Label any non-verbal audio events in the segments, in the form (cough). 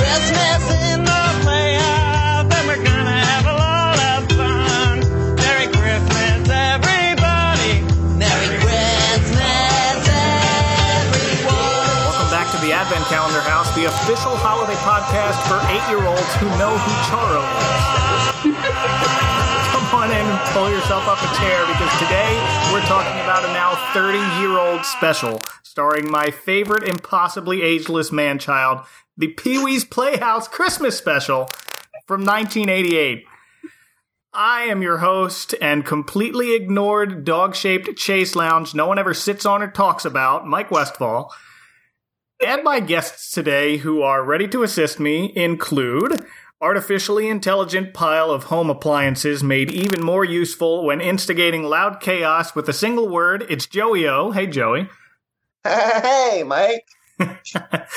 Christmas in the playhouse, and we're gonna have a lot of fun. Merry Christmas, everybody. Merry Christmas, everyone. Welcome back to the Advent Calendar House, the official holiday podcast for eight-year-olds who know who Charo is. (laughs) Come on in and pull yourself up a chair because today we're talking about a now 30-year-old special starring my favorite impossibly ageless man-child, the Pee-wee's Playhouse Christmas Special from 1988. I am your host and completely ignored dog-shaped chase lounge no one ever sits on or talks about, Mike Westfall. And my guests today who are ready to assist me include artificially intelligent pile of home appliances made even more useful when instigating loud chaos with a single word. It's Joey O. Hey Joey. Hey, Mike. (laughs)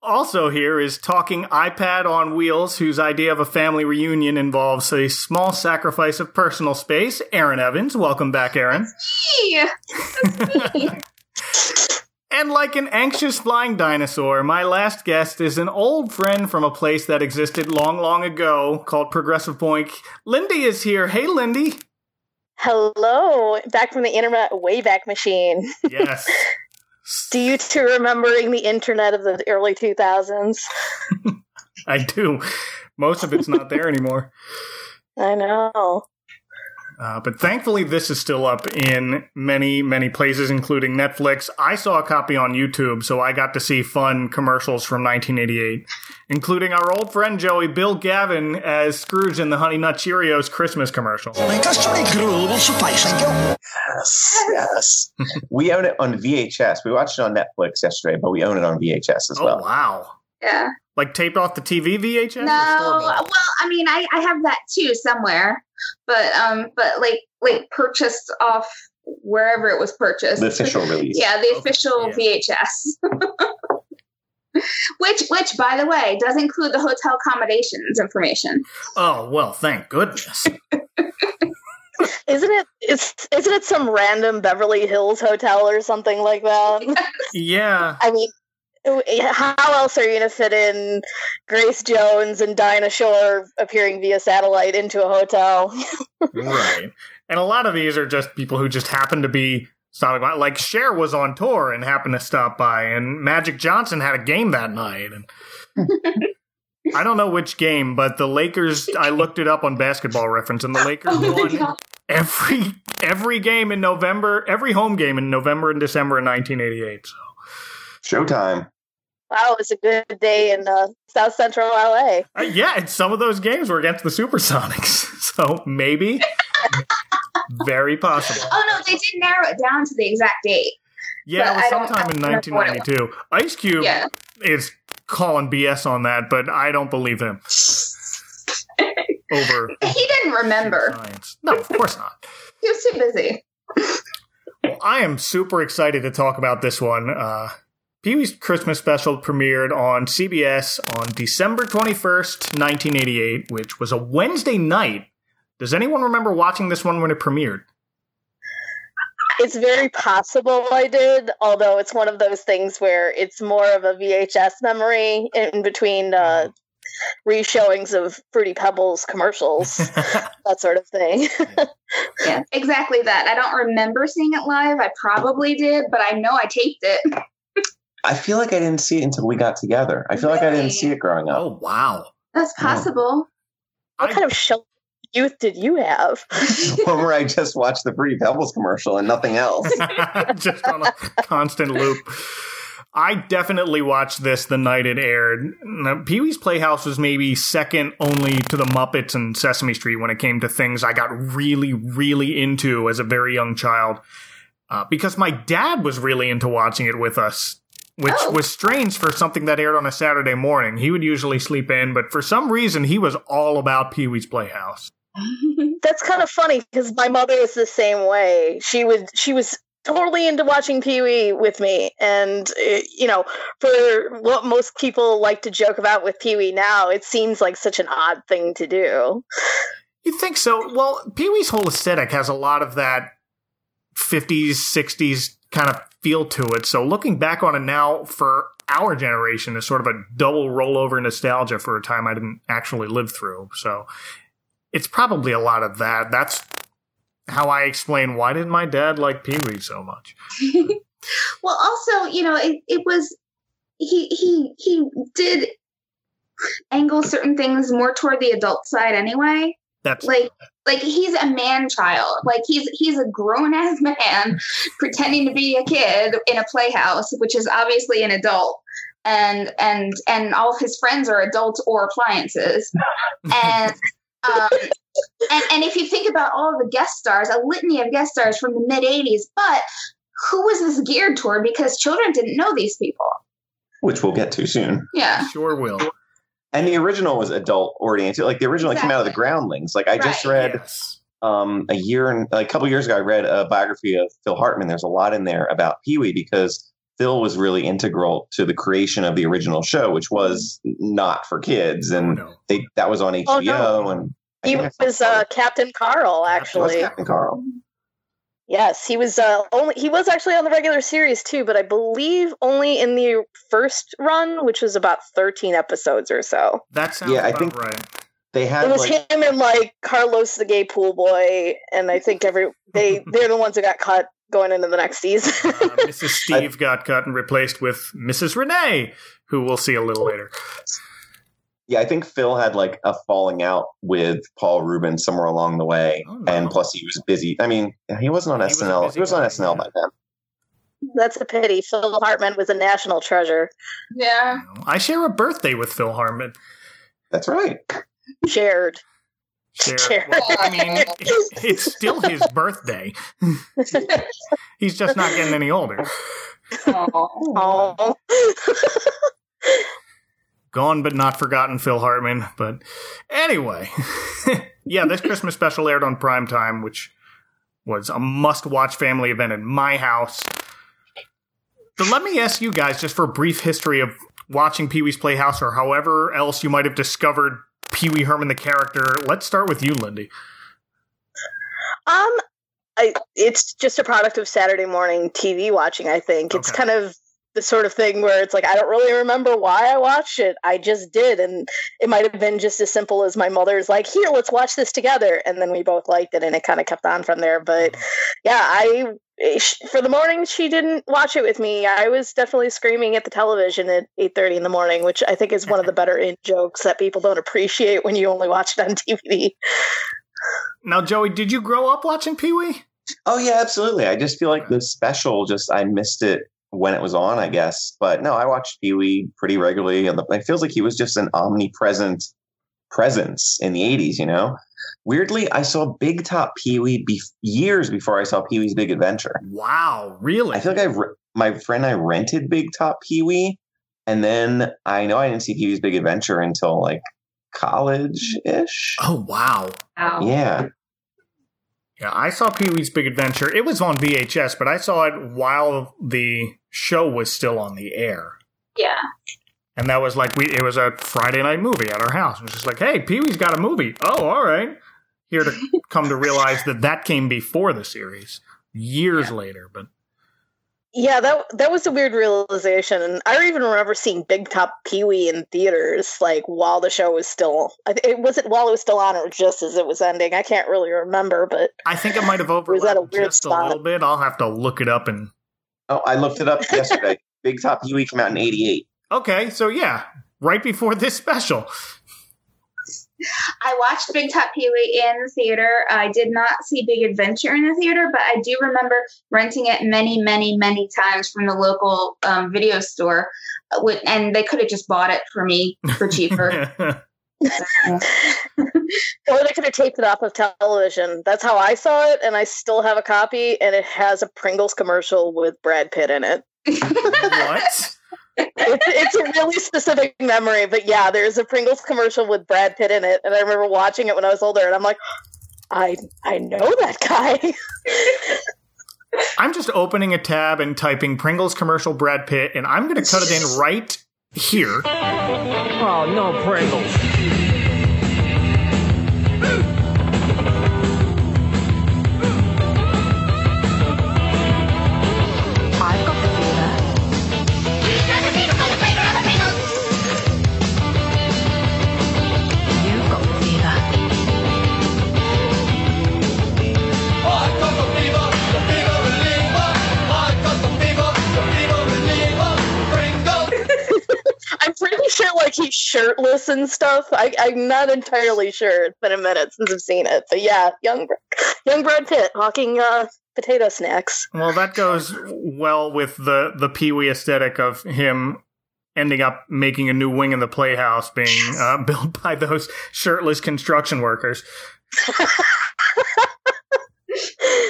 Also here is talking iPad on wheels whose idea of a family reunion involves a small sacrifice of personal space. Aaron Evans, welcome back Aaron. (laughs) And like an anxious flying dinosaur, my last guest is an old friend from a place that existed long, long ago called Progressive Point. Lindy is here. Hey, Lindy. Hello, back from the internet wayback machine. Yes. (laughs) Do you two remembering the internet of the early 2000s? (laughs) I do. Most of it's not there anymore. (laughs) I know. Uh, but thankfully, this is still up in many, many places, including Netflix. I saw a copy on YouTube, so I got to see fun commercials from 1988, including our old friend Joey Bill Gavin as Scrooge in the Honey Nut Cheerios Christmas commercial. Yes, yes. we own it on VHS. We watched it on Netflix yesterday, but we own it on VHS as Oh, well. wow. Yeah. Like taped off the TV VHS? No, store-bought? well, I mean, I, I have that too somewhere, but um, but like like purchased off wherever it was purchased. The official release. (laughs) yeah, the Okay, official yeah. VHS. (laughs) which, which, by the way, does include the hotel accommodations information. Oh, well, thank goodness. (laughs) Isn't it? It's isn't it some random Beverly Hills hotel or something like that? yeah. I mean, how else are you going to fit in Grace Jones and Dinah Shore appearing via satellite into a hotel? (laughs) right. And a lot of these are just people who just happen to be stopping by. Like Cher was on tour and happened to stop by, and Magic Johnson had a game that night. And I don't know which game, but the Lakers. I looked it up on Basketball Reference, and the Lakers (laughs) Oh won every every game in November, every home game in November and December in 1988. So. Showtime. Wow, it was a good day in uh, South Central LA. Uh, yeah, and some of those games were against the Supersonics, (laughs) so maybe, (laughs) very possible. Oh no, they did narrow it down to the exact date. Yeah, it was sometime in I don't know what it 1992. Ice Cube Yeah. is calling BS on that, but I don't believe him. (laughs) Over He didn't remember. science. No, of course not. He was too busy. Well, I am super excited to talk about this one. Uh, Pee Wee's Christmas special premiered on CBS on December 21st, 1988, which was a Wednesday night. Does anyone remember watching this one when it premiered? It's very possible I did, although it's one of those things where it's more of a VHS memory in between uh, reshowings of Fruity Pebbles commercials, (laughs) that sort of thing. Yeah, exactly that. I don't remember seeing it live. I probably did, but I know I taped it. I feel like I didn't see it until we got together. I feel like I didn't see it growing up. oh, wow. That's possible. what I- kind of show youth did you have? (laughs) One where I just watched the Fruity Pebbles commercial and nothing else. (laughs) just on a constant loop. I definitely watched this the night it aired. Pee Wee's Playhouse was maybe second only to the Muppets and Sesame Street when it came to things I got really, really into as a very young child. Uh, because my dad was really into watching it with us, which Oh. was strange for something that aired on a Saturday morning. He would usually sleep in, but for some reason, he was all about Pee Wee's Playhouse. (laughs) That's kind of funny because my mother was the same way. She would she was totally into watching Pee Wee with me, and uh, you know, for what most people like to joke about with Pee Wee now, it seems like such an odd thing to do. You think so? Well, Pee Wee's whole aesthetic has a lot of that 50s, 60s kind of feel to it. So looking back on it now for our generation is sort of a double rollover nostalgia for a time I didn't actually live through. So it's probably a lot of that. That's how I explain why did my dad like Pee Wee so much. (laughs) well, also, you know, it, it was he he he did angle certain things more toward the adult side anyway. That's Like like he's a man child. Like he's he's a grown ass (laughs) man pretending to be a kid in a playhouse, which is obviously an adult. And and and all of his friends are adults or appliances. (laughs) And um and, and if you think about all of the guest stars, a litany of guest stars from the mid 80s, but who was this geared toward? Because children didn't know these people. which we'll get to soon. Yeah. sure will. And the original was adult oriented. Like the original came out of the Groundlings. Like I just read Yes. um, a year and like, a couple years ago, I read a biography of Phil Hartman. There's a lot in there about Pee Wee because Phil was really integral to the creation of the original show, which was not for kids, Oh, and no. they that was on HBO. Oh, no. And I He was uh. Captain Carl, It was actually. Captain Carl. Yes, he was uh, only he was actually on the regular series too, but I believe only in the first run, which was about thirteen episodes or so. That sounds Yeah, I think- right. They had it was like him and like Carlos the gay pool boy, and I think every they (laughs) they're the ones that got cut going into the next season. Uh, Mrs. (laughs) Steve got cut and replaced with Mrs. Rene, who we'll see a little later. Yeah, I think Phil had like a falling out with Paul Reubens somewhere along the way, Oh, no. and plus he was busy. I mean, he wasn't on He SNL. busy he was on guy, SNL yeah. by then. That's a pity. Phil Hartman was a national treasure. Yeah. I share a birthday with Phil Hartman. That's right. Shared. Share, Share. well, I mean, it- (laughs) it's still his birthday. (laughs) He's just not getting any older. Oh. (laughs) Gone but not forgotten, Phil Hartman. But anyway, (laughs) yeah, this Christmas special aired on prime time, which was a must-watch family event in my house. But let me ask you guys, just for a brief history of watching Pee Wee's Playhouse, or however else you might have discovered Pee Wee Herman the character. Let's start with you, Lindy. Um, I it's just a product of Saturday morning TV watching. I think it's kind of the sort of thing where it's like I don't really remember why I watched it. I just did, and it might have been just as simple as my mother's like, "Here, let's watch this together," and then we both liked it, and it kind of kept on from there. But yeah, I eh, for the morning she didn't watch it with me. I was definitely screaming at the television at eight thirty in the morning, which I think is one of the better in jokes that people don't appreciate when you only watch it on (laughs) TV. Now, Joey, did you grow up watching Pee Wee? Oh yeah, absolutely. I just feel like the special just I missed it when it was on, I guess. But no, I watched Pee Wee pretty regularly, and it feels like he was just an omnipresent presence in the '80s. You know, weirdly, I saw Big Top Pee Wee be- years before I saw Pee Wee's Big Adventure. Wow, really? I feel like I re- my friend and I rented Big Top Pee Wee, and then I know I didn't see Pee Wee's Big Adventure until like college ish. oh, wow. Wow. Yeah, Yeah, I saw Pee Wee's Big Adventure. It was on VHS, but I saw it while the show was still on the air. Yeah. And that was like we it was a Friday night movie at our house. It was just like, hey, Pee Wee's got a movie. Oh, all right. Here to (laughs) come to realize that that came before the series, years later. But Yeah, that that was a weird realization, and I even remember seeing Big Top Pee Wee in theaters, like while the show was still. It wasn't while it was still on, or just as it was ending. I can't really remember, but I think it might have (laughs) Was that a overlapped weird just a little bit. I'll have to look it up and. Oh, I looked it up (laughs) yesterday. Big Top Pee Wee came out in '88. Okay, so yeah, right before this special. I watched Big Top Pee Wee in the theater. I did not see Big Adventure in the theater, but I do remember renting it many, many, many times from the local um, video store. uh, And they could have just bought it for me for cheaper. (laughs) or they could have taped it off of television. That's how I saw it, and I still have a copy, and it has a Pringles commercial with Brad Pitt in it. what? It's, it's a really specific memory, but yeah, there's a Pringles commercial with Brad Pitt in it, and I remember watching it when I was older, and I'm like, I I know that guy. I'm just opening a tab and typing Pringles commercial Brad Pitt, and I'm going to cut it in (laughs) right here. Oh, no Pringles. He's shirtless and stuff. I, I'm not entirely sure. It's been a minute since I've seen it, but yeah, young young Brad Pitt hawking uh, potato snacks. Well, that goes well with the the Pee Wee aesthetic of him ending up making a new wing in the Playhouse being (laughs) uh, built by those shirtless construction workers. (laughs)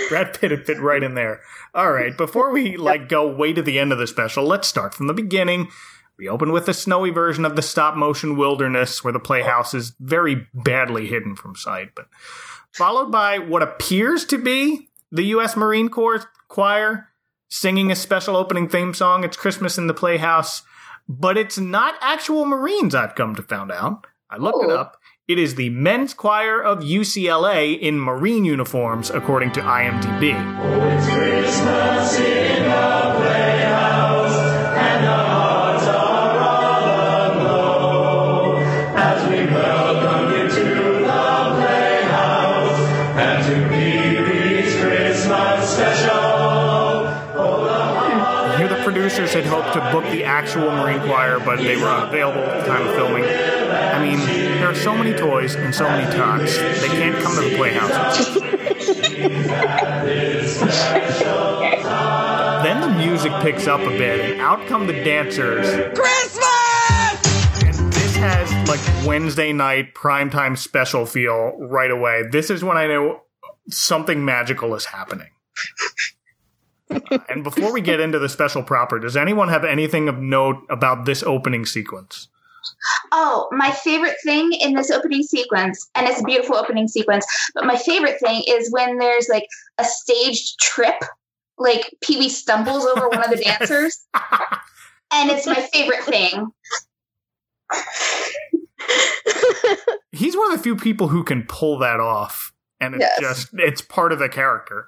Brad Pitt had fit right in there. All right, before we like go way to the end of the special, let's start from the beginning. We open with the snowy version of the stop motion wilderness where the playhouse is very badly hidden from sight, but followed by what appears to be the U.S. Marine Corps choir singing a special opening theme song. It's Christmas in the Playhouse, but it's not actual Marines, I've come to find out. I looked it Oh. up. It is the men's choir of UCLA in Marine uniforms, according to IMDb. Here, producers had hoped to book the actual Marine Choir, but they were unavailable at the time of filming. I mean, there are so many toys and so many tots. They can't come to the playhouse. then the music picks up a bit, and out come the dancers. Christmas! And this has like Wednesday night primetime special feel right away. This is when I know something magical is happening. Uh, and before we get into the special proper, does anyone have anything of note about this opening sequence? Oh, my favorite thing in this opening sequence, and it's a beautiful opening sequence, but my favorite thing is when there's like a staged trip, like Pee Wee stumbles over one of the (laughs) dancers, and it's my favorite thing. He's one of the few people who can pull that off. And it's Yes. just, it's part of the character.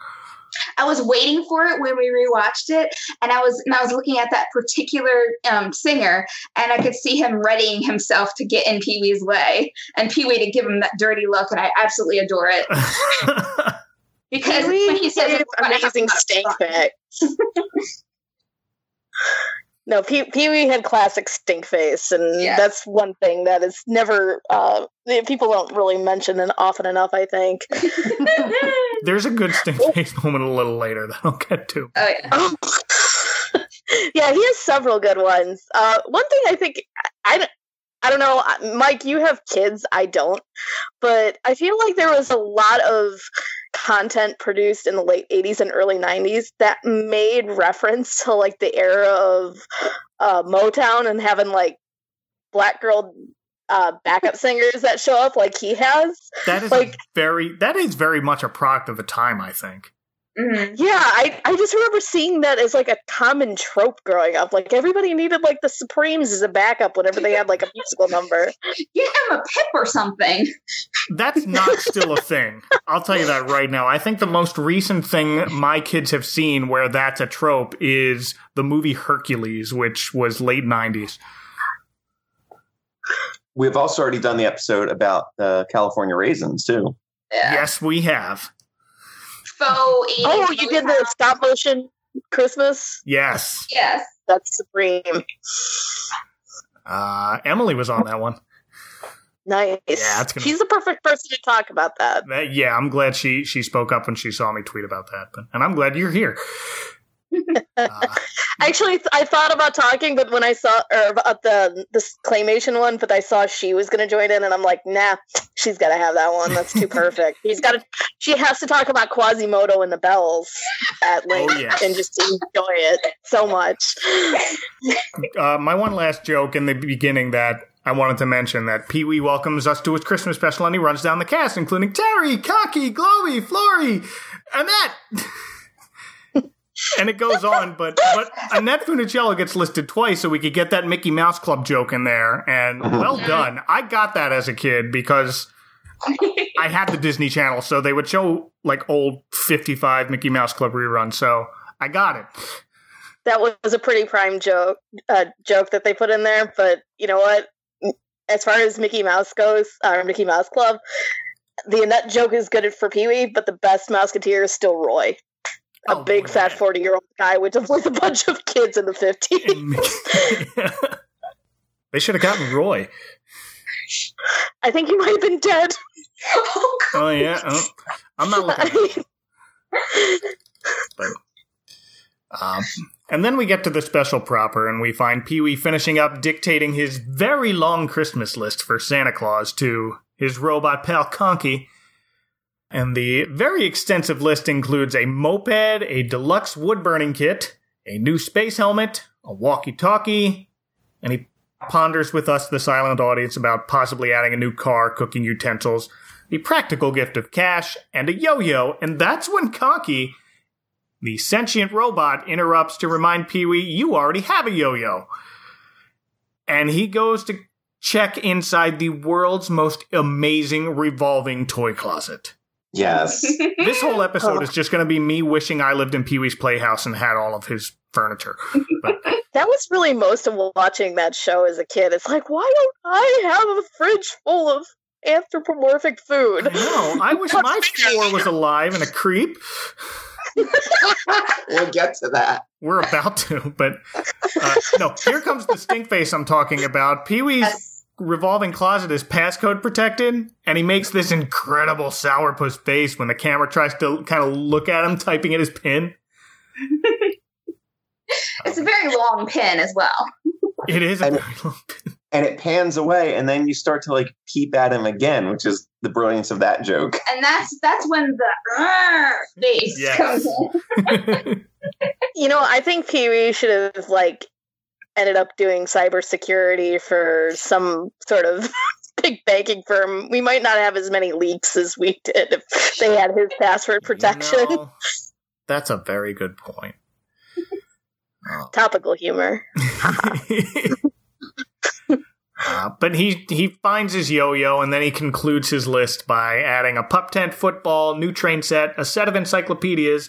I was waiting for it when we rewatched it, and I was and I was looking at that particular um, singer, and I could see him readying himself to get in Pee Wee's way, and Pee Wee to give him that dirty look, and I absolutely adore it (laughs) because Pee-wee when he says gave it, we're gonna have amazing to- stink face. No, Pee Pee Wee had classic stink face, and Yes. that's one thing that is never uh, people don't really mention it often enough. I think. (laughs) There's a good stink face moment a little later that I'll get to. Oh yeah. (laughs) yeah, he has several good ones. Uh, one thing I think I don't, I don't know, uh, Mike. You have kids, I don't, but I feel like there was a lot of content produced in the late '80s and early '90s that made reference to like the era of uh, Motown and having like black girl uh, backup singers that show up like he has. That is Like- very, that is very much a product of the time, I think. Mhm. Yeah, I, I just remember seeing that as like a common trope growing up. Like everybody needed like the Supremes as a backup whenever they had like a musical number. (laughs) Get him a pip or something. That's not still a (laughs) thing. I'll tell you that right now. I think the most recent thing my kids have seen where that's a trope is the movie Hercules, which was late 90s. We've also already done the episode about uh, California raisins too. Yeah. Yes, we have. Faux 80s Oh, you did the stop motion Christmas? Yes. Yes. That's supreme. Uh, Emily was on that one. Nice. Yeah, that's gonna- She's the perfect person to talk about that. That, yeah, I'm glad she she spoke up when she saw me tweet about that. But and I'm glad you're here. Uh, (laughs) Actually, th- I thought about talking, but when I saw or about the this claymation one, but I saw she was going to join in, and I'm like, nah, she's got to have that one. That's too perfect. (laughs) She's got to. She has to talk about Quasimodo and the bells at length, Oh, yes. and just enjoy it so much. uh, my one last joke in the beginning that I wanted to mention that Pee Wee welcomes us to his Christmas special and he runs down the cast, including Chairry, Conky, Globey, Floory, Annette. (laughs) and it goes on, but but Annette Funicello gets listed twice, so we could get that Mickey Mouse Club joke in there. And (laughs) well done. I got that as a kid because I had the Disney Channel, so they would show like old '55 Mickey Mouse Club reruns. So I got it. That was a pretty prime joke, uh, joke that they put in there. But you know what? As far as Mickey Mouse goes, or Mickey Mouse Club, the Annette joke is good for Pee Wee, but the best Mouseketeer is still Roy. A Oh, big fat 40 year old guy with, with a bunch of kids in the 50s. (laughs) They should have gotten Roy. I think he might have been dead. Oh, Oh yeah. Oh, I'm not looking. At (laughs) but, um, and then we get to the special proper, and we find Pee Wee finishing up dictating his very long Christmas list for Santa Claus to his robot pal Conky. And the very extensive list includes a moped, a deluxe wood burning kit, a new space helmet, a walkie talkie, and he ponders with us, the silent audience, about possibly adding a new car, cooking utensils, the practical gift of cash, and a yo yo. And that's when Conky, the sentient robot, interrupts to remind Pee Wee, you already have a yo yo. And he goes to check inside the world's most amazing revolving toy closet. Yes. (laughs) This whole episode is just going to be me wishing I lived in Pee Wee's Playhouse and had all of his furniture. But (laughs) That was really most of watching that show as a kid. It's like, why don't I have a fridge full of anthropomorphic food? no, I wish my (laughs) floor was alive and a creep. we'll get to that. We're about to, but uh, no. Here comes the stink face I'm talking about. Pee Wee's Yes. Revolving closet is passcode protected, and he makes this incredible sourpuss face when the camera tries to kind of look at him typing in his pin. (laughs) It's a very long pin as well. (laughs) It is a And- very long pin. And it pans away, and then you start to like peep at him again, which is the brilliance of that joke. And that's that's when the face Yes. comes in. (laughs) You know, I think Pee Wee should have like ended up doing cybersecurity for some sort of (laughs) big banking firm. We might not have as many leaks as we did if they had his password protection. You know, that's a very good point. Oh. Topical humor. (laughs) Uh, but he he finds his yo-yo and then he concludes his list by adding a pup tent football, new train set, a set of encyclopedias,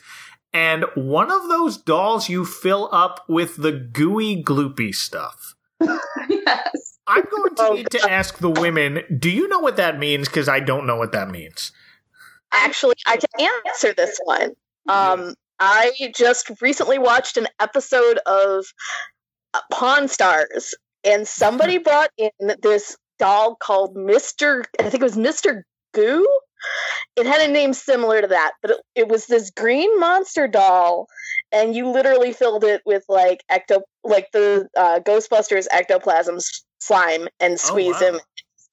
and one of those dolls you fill up with the gooey gloopy stuff. (laughs) yes. I'm going to Oh, need to ask the women, do you know what that means? Because I don't know what that means. Actually, I can answer this one. Um, I just recently watched an episode of uh, Pawn Stars, and somebody (laughs) brought in this doll called Mister. I think it was Mister Goo. It had a name similar to that, but it, it was this green monster doll, and you literally filled it with like ecto, like the uh, Ghostbusters ectoplasm slime, and squeezed wow. him.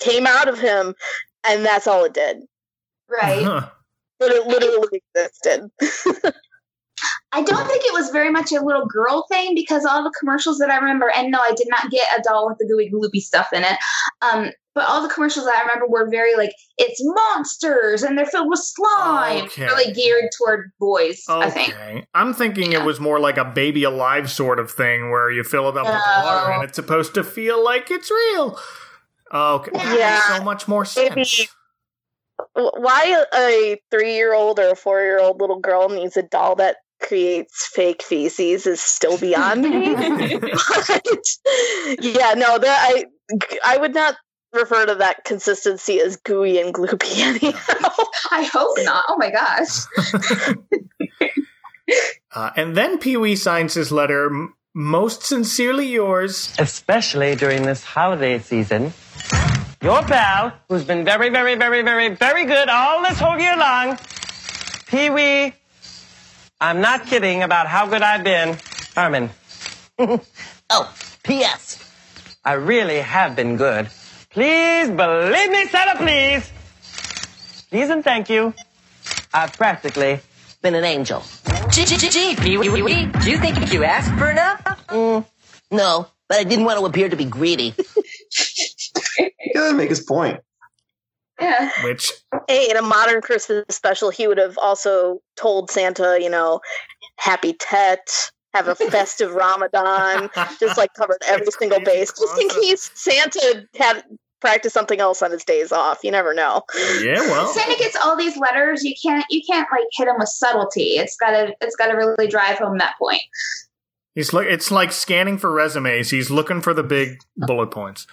Came out of him, and that's all it did. Right. Huh. But it literally existed. (laughs) I don't think it was very much a little girl thing because all the commercials that I remember, and no, I did not get a doll with the gooey gloopy stuff in it. Um, but all the commercials that I remember were very like it's monsters and they're filled with slime, Okay. really geared toward boys. I think. I'm thinking it was more like a baby alive sort of thing where you fill it up with water and it's supposed to feel like it's real. Okay. That makes Yeah. so much more sense. W- Why a three year old or a four year old little girl needs a doll that creates fake feces is still beyond me. (laughs) but yeah, no, that I I would not refer to that consistency as gooey and gloopy (laughs) anyhow. (laughs) I hope not. Oh my gosh. Uh, and then Pee Wee signs his letter, most sincerely yours. especially during this holiday season. Your pal, who's been very, very, very, very, very good all this whole year long, Pee Wee. I'm not kidding about how good I've been, Herman. (laughs) oh, P.S. I really have been good. Please believe me, Santa, please. Please and thank you. I've practically been an angel. Gee, gee, gee, gee, Pee Wee, Wee, do you think you asked for enough? Mm, no, but I didn't want to appear to be greedy. (laughs) He doesn't make his point. Yeah. Which, hey, in a modern Christmas special, he would have also told Santa, you know, happy Tet, have a (laughs) festive Ramadan, just like covered every single base, just in case Santa had practiced something else on his days off. You never know. yeah, well. Santa gets all these letters. You can't you can't like hit him with subtlety. It's gotta it's gotta really drive home that point. He's like it's like scanning for resumes. He's looking for the big bullet points.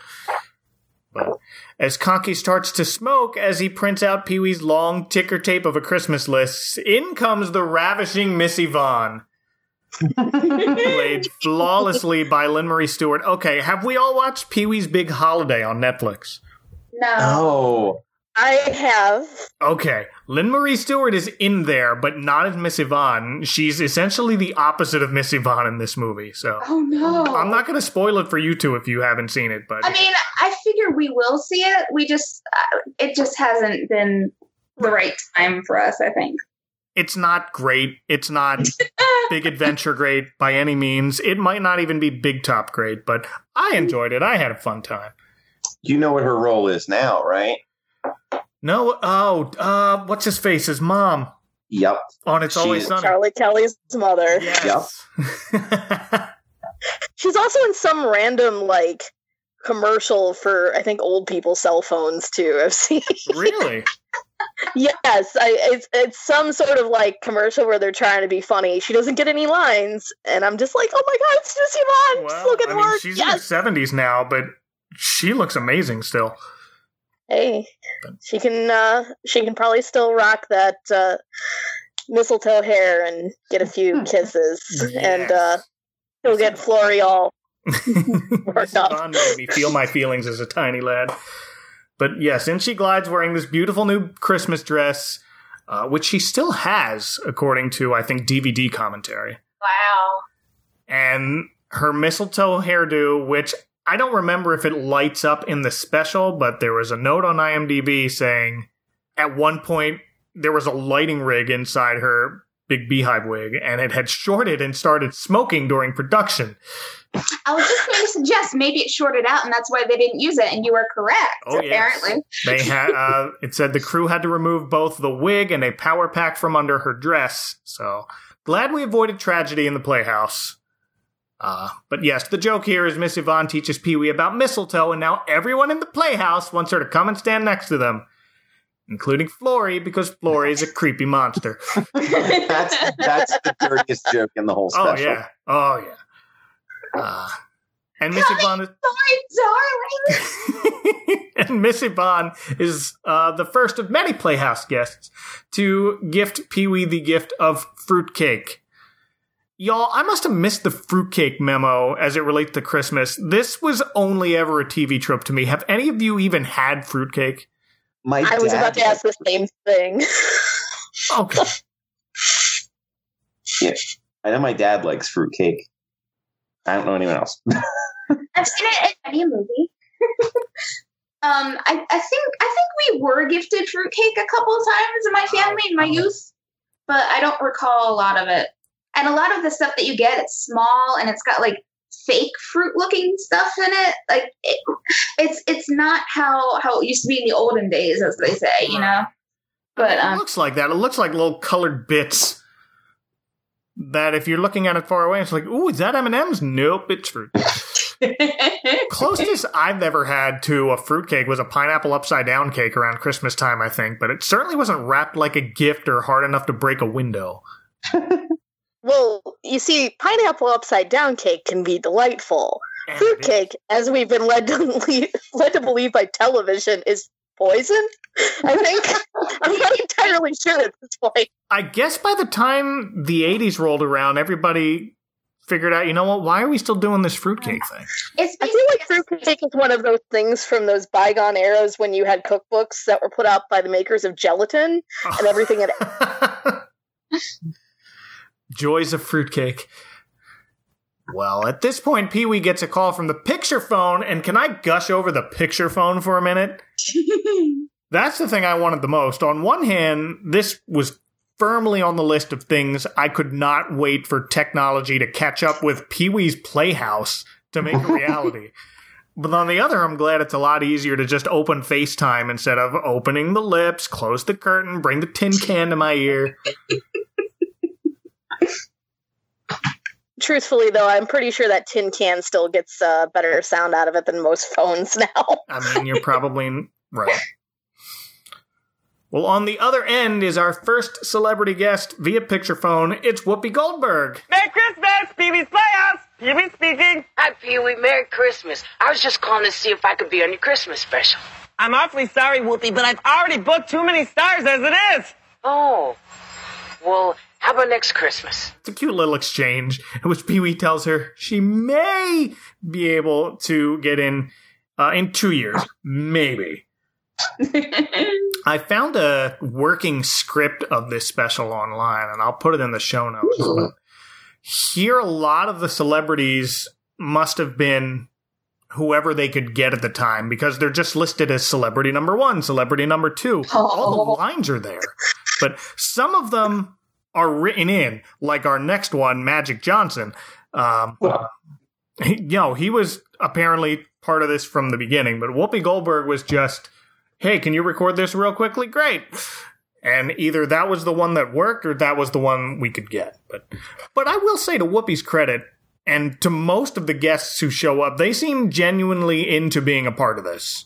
But as Conky starts to smoke, as he prints out Pee Wee's long ticker tape of a Christmas list, in comes the ravishing Miss Yvonne. played flawlessly by Lynn Marie Stewart. Okay, have we all watched Pee Wee's Big Holiday on Netflix? No. Oh, I have. Okay, Lynn Marie Stewart is in there, but not as Miss Yvonne. She's essentially the opposite of Miss Yvonne in this movie. So Oh no. I'm not going to spoil it for you two if you haven't seen it. But I mean, I figure we will see it. We just, uh, it just hasn't been the right time for us. I think. it's not great. It's not (laughs) big adventure great by any means. It might not even be big top great, but I enjoyed it. I had a fun time. you know what her role is now, right? No, oh, uh, what's his face? His mom Yep. on It's Always Sunny. Charlie Kelly's mother. Yes. (laughs) She's also in some random like commercial for I think old people cell phones too. I've seen. really? (laughs) yes, I, it's it's some sort of like commercial where they're trying to be funny. She doesn't get any lines, and I'm just like, oh my god, it's Miss Yvonne. Just Well, look at I the mean, work. she's Yes. in her 70s now, but she looks amazing still. Hey, she can uh she can probably still rock that uh mistletoe hair and get a few kisses, and uh she'll get Floory all (laughs) Miss up. Yvonne made me feel my feelings as a tiny lad. But yes, in she glides wearing this beautiful new Christmas dress, uh, which she still has, according to, I think, DVD commentary. Wow. And her mistletoe hairdo, which I don't remember if it lights up in the special, but there was a note on IMDb saying at one point there was a lighting rig inside her big beehive wig, and it had shorted and started smoking during production. I was just going to suggest maybe it shorted out, and that's why they didn't use it. And you were correct. Oh, yes. apparently. They had uh, it said the crew had to remove both the wig and a power pack from under her dress. So glad we avoided tragedy in the playhouse. Uh, but yes, the joke here is Miss Yvonne teaches Pee Wee about mistletoe, and now everyone in the playhouse wants her to come and stand next to them, including Floory, because Floory is a creepy monster. (laughs) that's that's the dirtiest joke in the whole special. Oh yeah, oh yeah. Uh, and Miss Yvonne is Sorry, (laughs) darling. and Miss Yvonne is uh, the first of many Playhouse guests to gift Pee Wee the gift of fruitcake. Y'all, I must have missed the fruitcake memo as it relates to Christmas. This was only ever a TV trope to me. Have any of you even had fruitcake? My I was about to ask the same thing. (laughs) Okay. Yeah. I know my dad likes fruitcake. I don't know anyone else. (laughs) I've seen it in any movie. (laughs) um, I, I think I think we were gifted fruitcake a couple of times in my family in my youth, but I don't recall a lot of it. And a lot of the stuff that you get, it's small and it's got like fake fruit looking stuff in it. Like it, it's it's not how how it used to be in the olden days, as they say, you know. But It um, looks like that. It looks like little colored bits. That if you're looking at it far away, it's like, ooh, is that M and M's? Nope, it's fruit. (laughs) Closest I've ever had to a fruitcake was a pineapple upside down cake around Christmas time, I think, but it certainly wasn't wrapped like a gift or hard enough to break a window. (laughs) well, you see, pineapple upside down cake can be delightful. And it- Fruitcake, as we've been led to (laughs) believe, led to believe by television, is poison. I think (laughs) I'm not entirely sure at this point. I guess by the time the 80s rolled around, everybody figured out, you know what, why are we still doing this fruitcake thing? it's I feel like fruitcake is one of those things from those bygone eras when you had cookbooks that were put out by the makers of gelatin and everything had (laughs) Joys of fruitcake. Well, at this point, Pee Wee gets a call from the picture phone, and can I gush over the picture phone for a minute? (laughs) That's the thing I wanted the most. On one hand, this was firmly on the list of things I could not wait for technology to catch up with Pee Wee's Playhouse to make a reality. (laughs) But on the other, I'm glad it's a lot easier to just open FaceTime instead of opening the lips, close the curtain, bring the tin can to my ear. Truthfully, though, I'm pretty sure that tin can still gets uh, better sound out of it than most phones (laughs) now. I mean, you're probably right. Well, on the other end is our first celebrity guest via picture phone. It's Whoopi Goldberg. Merry Christmas, Pee Wee's Playhouse. Pee Wee speaking. Hi, Pee Wee. Merry Christmas. I was just calling to see if I could be on your Christmas special. I'm awfully sorry, Whoopi, but I've already booked too many stars as it is. Oh. Well, How about next Christmas? It's a cute little exchange in which Pee Wee tells her she may be able to get in uh, in two years, maybe. (laughs) I found a working script of this special online, and I'll put it in the show notes. But here, a lot of the celebrities must have been whoever they could get at the time because they're just listed as celebrity number one, celebrity number two. All the lines are there, but some of them are written in, like our next one, Magic Johnson. Um, he, you know, he was apparently part of this from the beginning, but Whoopi Goldberg was just, hey, can you record this real quickly? Great. And either that was the one that worked or that was the one we could get. But but I will say to Whoopi's credit, and to most of the guests who show up, they seem genuinely into being a part of this.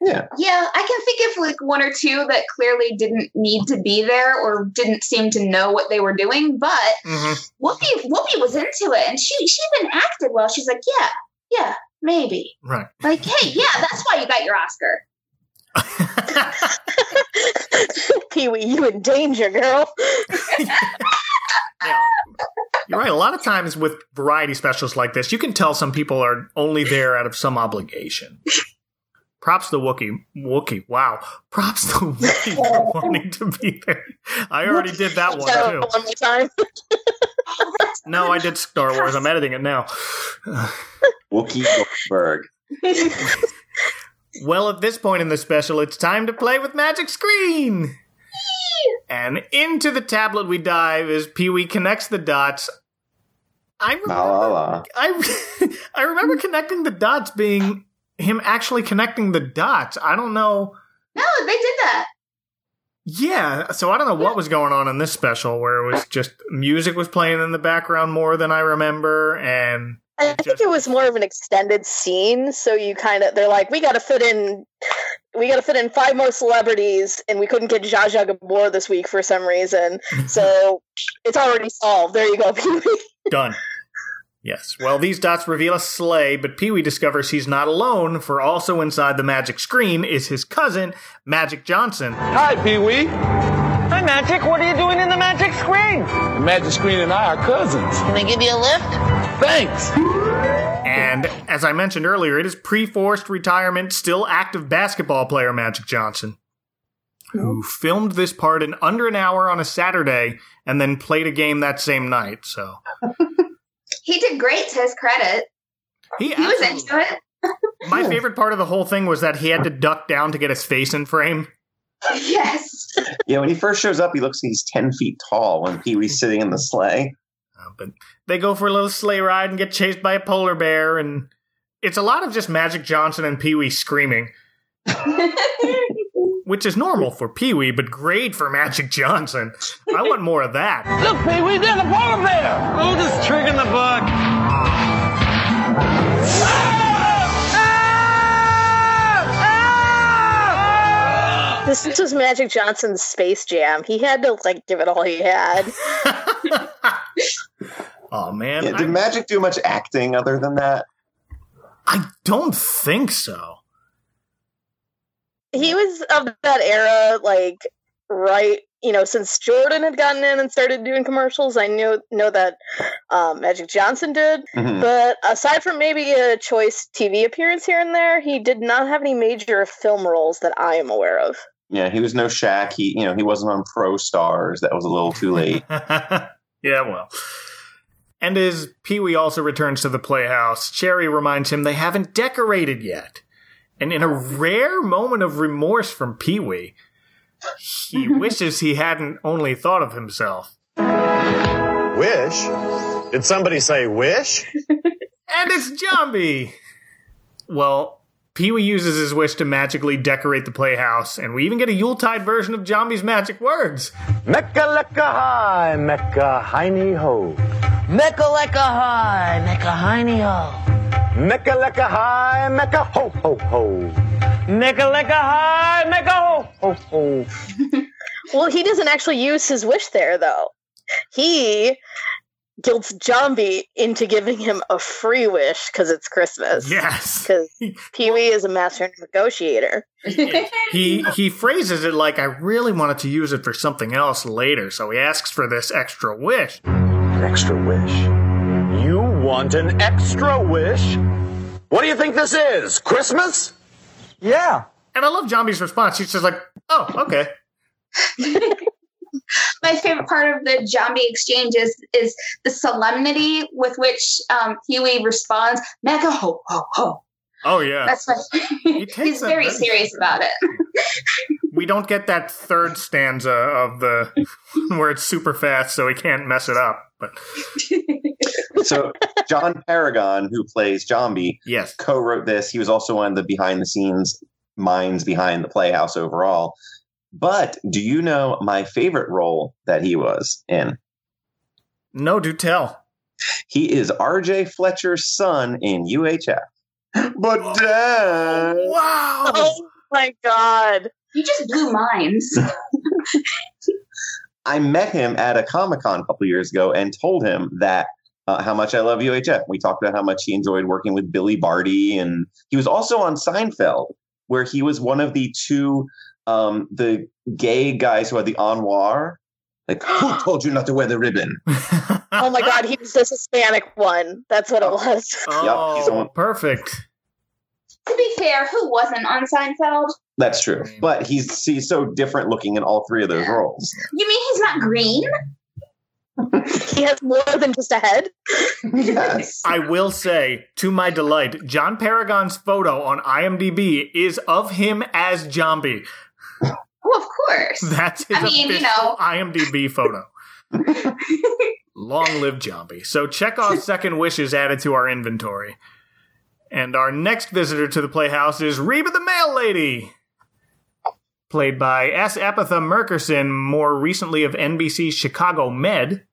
Yeah. Yeah, I can think of like one or two that clearly didn't need to be there or didn't seem to know what they were doing, but hmm Whoopi Whoopi was into it and she she even acted well. She's like, Yeah, yeah, maybe. Right. Like, hey, yeah, that's why you got your Oscar. (laughs) Pee Wee, you in danger, girl. Yeah. You're right. A lot of times with variety specials like this, you can tell some people are only there out of some obligation. Props to Wookie. Wookie. Wow. Props to Wookie for (laughs) wanting to be there. I already did that one too. one more time. (laughs) No, I did Star Wars. I'm editing it now. (sighs) Wookie Goldberg. Well, at this point in the special, it's time to play with Magic Screen. And into the tablet we dive as Pee Wee connects the dots. I remember, La la la. I, (laughs) I remember connecting the dots being him actually connecting the dots. I don't know. No, they did that. Yeah, so I don't know what was going on in this special where it was just music was playing in the background more than I remember, and I think it was more of an extended scene, so you kind of they're like, we got to fit in, we got to fit in five more celebrities, and we couldn't get Zsa Zsa Gabor this week for some reason, (laughs) so it's already solved. There you go, Pee Done. Yes. Well, these dots reveal a sleigh, but Pee Wee discovers he's not alone, for also inside the magic screen is his cousin, Magic Johnson. Hi, Pee Wee. Hi, Magic. What are you doing in the magic screen? The Magic Screen and I are cousins. Can I give you a lift? Thanks. And as I mentioned earlier, it is pre forced retirement, still active basketball player Magic Johnson, who filmed this part in under an hour on a Saturday and then played a game that same night. So (laughs) He did great to his credit. he, He was into it. (laughs) My favorite part of the whole thing was that he had to duck down to get his face in frame. (laughs) Yes. Yeah, when he first shows up, he looks like he's 10 feet tall when Pee Wee's sitting in the sleigh. Uh, but they go for a little sleigh ride and get chased by a polar bear, and it's a lot of just Magic Johnson and Pee Wee screaming, (laughs) which is normal for Pee Wee, but great for Magic Johnson. I want more of that. (laughs) Look, Pee Wee, there's a polar bear. Oldest trick in the book. This, this was Magic Johnson's Space Jam. He had to like give it all he had. (laughs) oh man, Yeah, I, did Magic do much acting other than that? I don't think so. He was of that era, like right, you know, since Jordan had gotten in and started doing commercials. I knew know that um, Magic Johnson did, Mhm. but aside from maybe a choice TV appearance here and there, he did not have any major film roles that I am aware of. Yeah, he was no Shaq. He, you know, he wasn't on Pro Stars. That was a little too late. (laughs) yeah, well. And as Pee Wee also returns to the playhouse, Chairry reminds him they haven't decorated yet. And in a rare moment of remorse from Pee Wee, he (laughs) wishes he hadn't only thought of himself. Wish? Did somebody say wish? And it's Jambi! Well, Pee Wee uses his wish to magically decorate the playhouse, and we even get a Yuletide version of Jambi's magic words. Mecca lecca hi, Mecca hiney ho. Mecca lecca hi, Mecca hiney ho. Mecca lecca hi, Mecca ho ho ho. Mecca lecca hi, mecca ho, ho, ho. (laughs) Well, he doesn't actually use his wish there, though. He guilts Jambi into giving him a free wish because it's Christmas. Yes. Because (laughs) Pee Wee is a master negotiator. (laughs) he he phrases it like I really wanted to use it for something else later, so he asks for this extra wish. An extra wish. You want an extra wish? What do you think this is? Christmas? Yeah. And I love Jambi's response. He's just like, "Oh, okay." (laughs) My favorite part of the Jambi exchange is, is the solemnity with which um, Huey responds, Mega ho ho ho. Oh yeah. That's my (laughs) takes He's very very- serious about it. (laughs) we don't get that third stanza of the where it's super fast, so he can't mess it up. But So John Paragon, who plays Jambi, yes, co-wrote this. He was also one of the behind-the-scenes minds behind the Playhouse overall. But do you know my favorite role that he was in? no, do tell. He is R.J. Fletcher's son in UHF. But oh, Dad, Wow. Oh my god. You just blew minds. (laughs) I met him at a Comic Con a couple years ago and told him that uh, how much I love UHF. We talked about how much he enjoyed working with Billy Barty, and he was also on Seinfeld, where he was one of the two um, the gay guys who had the ennoir. Like, who (gasps) told you not to wear the ribbon? (laughs) Oh my god, he was the Hispanic one. That's what it was. (laughs) Oh, he's on- perfect. to be fair, who wasn't on Seinfeld? That's true, but he's he's so different looking in all three of those roles. You mean he's not green? He has more than just a head. yes, I will say, to my delight, John Paragon's photo on IMDb is of him as Jambi. Oh, of course. That's his I mean, you official know. IMDb photo. Long live Jambi. So Chekhov's second wish is added to our inventory. And our next visitor to the Playhouse is Reba the Mail Lady. Played by S. Epatha Merkerson, more recently of NBC's Chicago Med,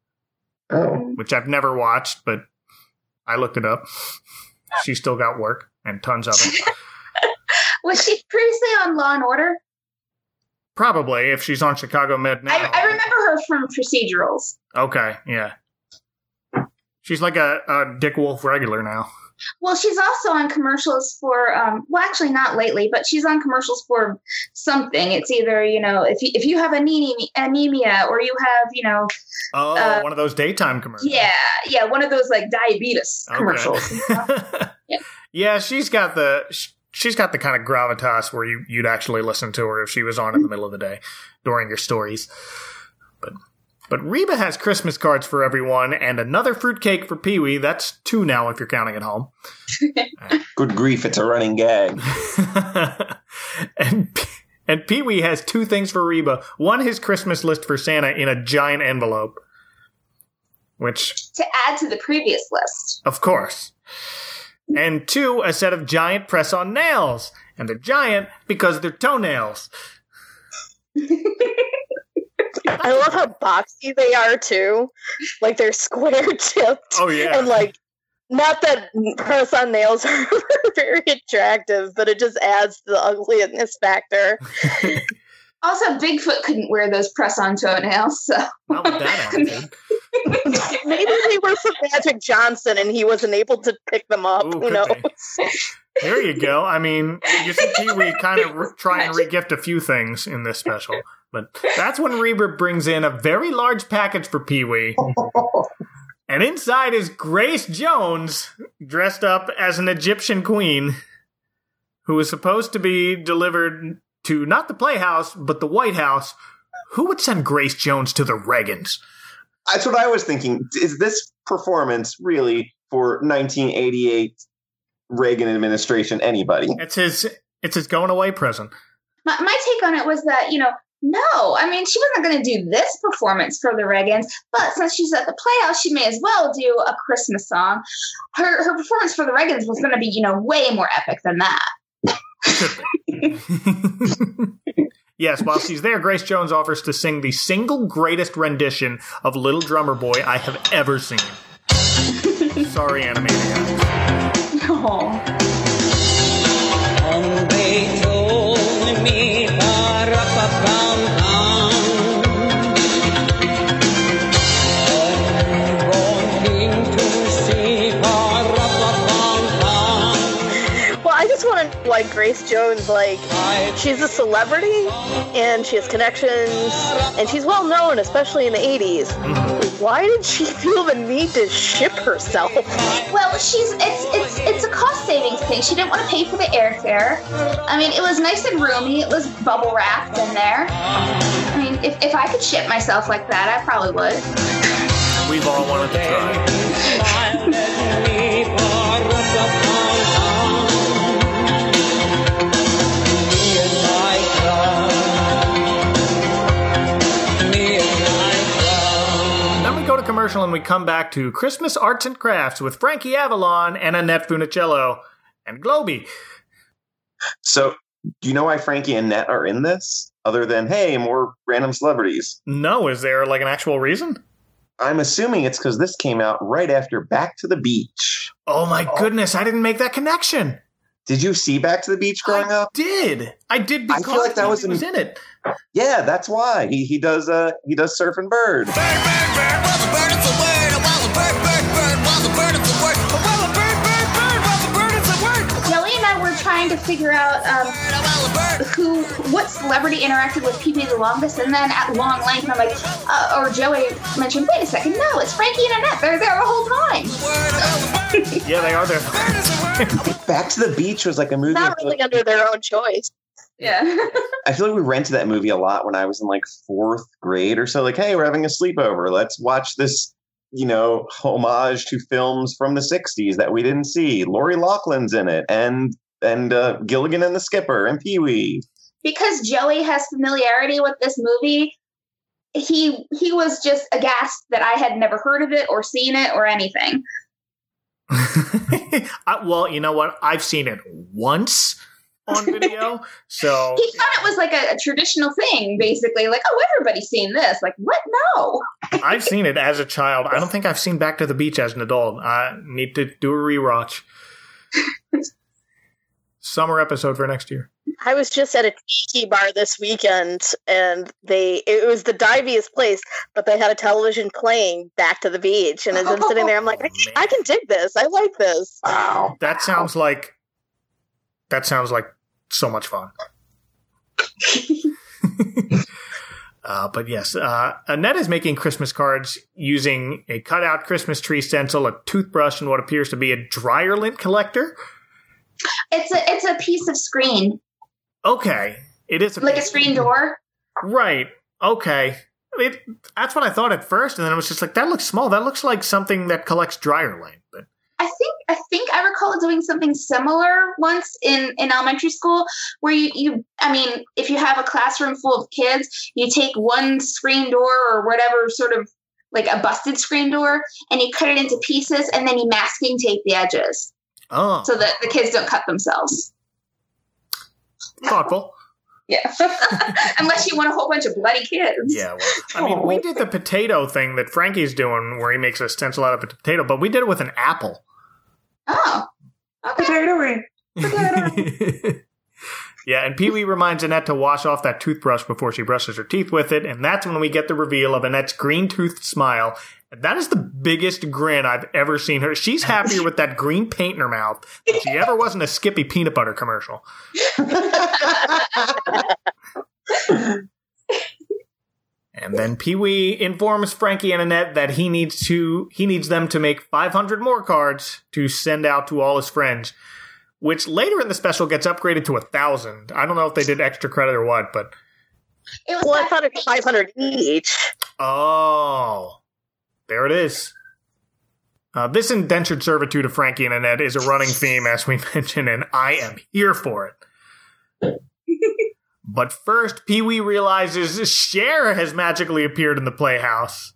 oh, which I've never watched, but I looked it up. She still got work and tons of it. (laughs) Was she previously on Law and Order? Probably if she's on Chicago Med now. I, I remember her from procedurals. Okay, yeah. She's like a, a Dick Wolf regular now. Well, she's also on commercials for, um, well, actually not lately, but she's on commercials for something. It's either, you know, if you, if you have anemia, anemia or you have, you know, Oh, Uh, one of those daytime commercials. yeah, yeah, one of those like diabetes Okay. commercials. yeah. (laughs) Yeah. she's got the sh- she's got the kind of gravitas where you you'd actually listen to her if she was on in the middle of the day during your stories. But but Reba has Christmas cards for everyone and another fruitcake for Pee Wee. That's two now if you're counting at home. (laughs) good grief! It's a running gag. (laughs) and and Pee Wee has two things for Reba. One, his Christmas list for Santa in a giant envelope, which to add to the previous list. Of course. And two, a set of giant press on nails. And they're giant because they're toenails. (laughs) I love how boxy they are too. Like they're square (laughs) tipped. Oh, yeah. And like not that press on nails (laughs) are very attractive, but it just adds to the ugliness factor. (laughs) Also, Bigfoot couldn't wear those press-on toenails, so Not with that attitude. Maybe they were from Magic Johnson and he wasn't able to pick them up. Ooh, Who knows? Be. There you go. I mean, you see Pee Wee (laughs) kind of re- try and regift a few things in this special. But that's when Reba brings in a very large package for Pee Wee. (laughs) And inside is Grace Jones, dressed up as an Egyptian queen, who is supposed to be delivered to not the Playhouse, but the White House. Who would send Grace Jones to the Reagans? That's what I was thinking. Is this performance really for 1988 Reagan administration? Anybody? It's his. It's his going away present. my, my take on it was that you know no i mean she wasn't going to do this performance for the regans but since she's at the playhouse she may as well do a christmas song her her performance for the regans was going to be you know way more epic than that (laughs) yes, while she's there, Grace Jones offers to sing the single greatest rendition of Little Drummer Boy I have ever seen. (laughs) Sorry, Animaniacs. Oh. And they told me want to know why Grace Jones, like, she's a celebrity and she has connections and she's well known, especially in the 80s. Why did she (laughs) feel the need to ship herself? Well, she's it's it's it's a cost savings thing. She didn't want to pay for the airfare. I mean, it was nice and roomy. It was bubble wrapped in there. I mean, if, if I could ship myself like that, I probably would. We've all wanted to try. (laughs) commercial and we come back to Christmas Arts and Crafts with Frankie Avalon and Annette Funicello and Globey. So, do you know why Frankie and Annette are in this? Other than, hey, more random celebrities. No, is there like an actual reason? I'm assuming it's because this came out right after Back to the Beach. Oh my goodness, I didn't make that connection. Did you see Back to the Beach growing I up? did. I did I feel like that was he was in- in it. Yeah, that's why he he does uh he does Surfin' Bird. Kelly and I were trying to figure out um, who, what celebrity interacted with Pee-Wee the longest, and then at long length, I'm like, uh, or Joey mentioned, wait a second, no, it's Frankie and Annette. They're there the whole time. (laughs) Yeah, they are there. (laughs) Back to the Beach was like a movie. Not really under their own choice. Yeah. I feel like we rented that movie a lot when I was in like fourth grade or so. Like, hey, we're having a sleepover. Let's watch this, you know, homage to films from the '60s that we didn't see. Lori Loughlin's in it, and and uh, Gilligan and the Skipper and Pee Wee. because Joey has familiarity with this movie, he he was just aghast that I had never heard of it or seen it or anything. (laughs) I, well, you know what? I've seen it once on video, (laughs) so He thought it was like a, a traditional thing, basically. Like, oh, everybody's seen this. Like, what? No. I've seen it as a child. I don't think I've seen Back to the Beach as an adult. I need to do a rewatch. (laughs) Summer episode for next year. I was just at a tiki bar this weekend, and they it was the diviest place, but they had a television playing Back to the Beach, and as I'm sitting there, I'm like, I, Oh. I can dig this. I like this. Wow. That sounds like that sounds like so much fun. (laughs) uh, but yes, uh, Annette is making Christmas cards using a cutout Christmas tree stencil, a toothbrush, and what appears to be a dryer lint collector. It's a it's a piece of screen, Okay, it is a like a screen door. Right. Okay. It, that's what I thought at first, and then I was just like, "That looks small. That looks like something that collects dryer lint." I think I think I recall doing something similar once in in elementary school where you you I mean if you have a classroom full of kids you take one screen door or whatever sort of like a busted screen door and you cut it into pieces and then you masking tape the edges oh, so that the kids don't cut themselves. thoughtful. Yeah. (laughs) Unless you want a whole bunch of bloody kids. Yeah. Well, I mean, we did the potato thing that Frankie's doing, where he makes a stencil out of a potato, but we did it with an apple. Oh. Okay. (laughs) yeah, and Pee Wee reminds Annette to wash off that toothbrush before she brushes her teeth with it, and that's when we get the reveal of Annette's green toothed smile. And that is the biggest grin I've ever seen her. She's (laughs) happier with that green paint in her mouth than she ever was in a Skippy peanut butter commercial. (laughs) And then Pee Wee informs Frankie and Annette that he needs to he needs them to make 500 more cards to send out to all his friends, which later in the special gets upgraded to a thousand. I don't know if they did extra credit or what, but It was Well, I thought it was 500 each. oh, there it is. Uh, this indentured servitude of Frankie and Annette is a running theme, as we (laughs) mentioned, and I am here for it. But first, Pee Wee realizes Cher has magically appeared in the playhouse.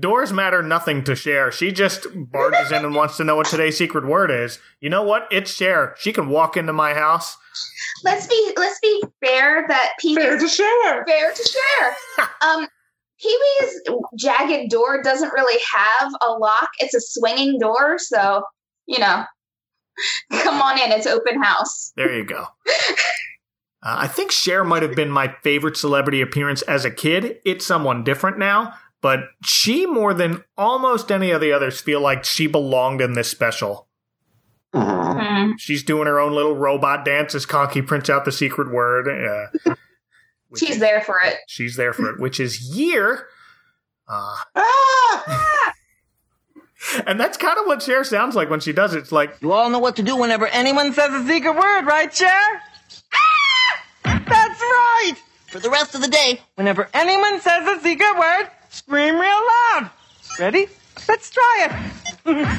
Doors matter nothing to Cher. She just barges in and wants to know what today's secret word is. You know what? It's Cher. She can walk into my house. let's be let's be fair that Pee Wee's to share. fair to share. (laughs) um, Pee Wee's jagged door doesn't really have a lock. It's a swinging door, so you know, (laughs) come on in. It's open house. There you go. (laughs) Uh, I think Cher might have been my favorite celebrity appearance as a kid. It's someone different now, but she, more than almost any of the others, feel like she belonged in this special. Mhm. Hmm. She's doing her own little robot dance as Conky prints out the secret word. Uh, (laughs) She's is- there for it. She's there for it, which is year. Uh, Ah! (laughs) and that's kind of what Cher sounds like when she does it. It's like, You all know what to do whenever anyone says a secret word, right, Cher? Ah! That's right! For the rest of the day, whenever anyone says a secret word, scream real loud. Ready? Let's try it. (laughs)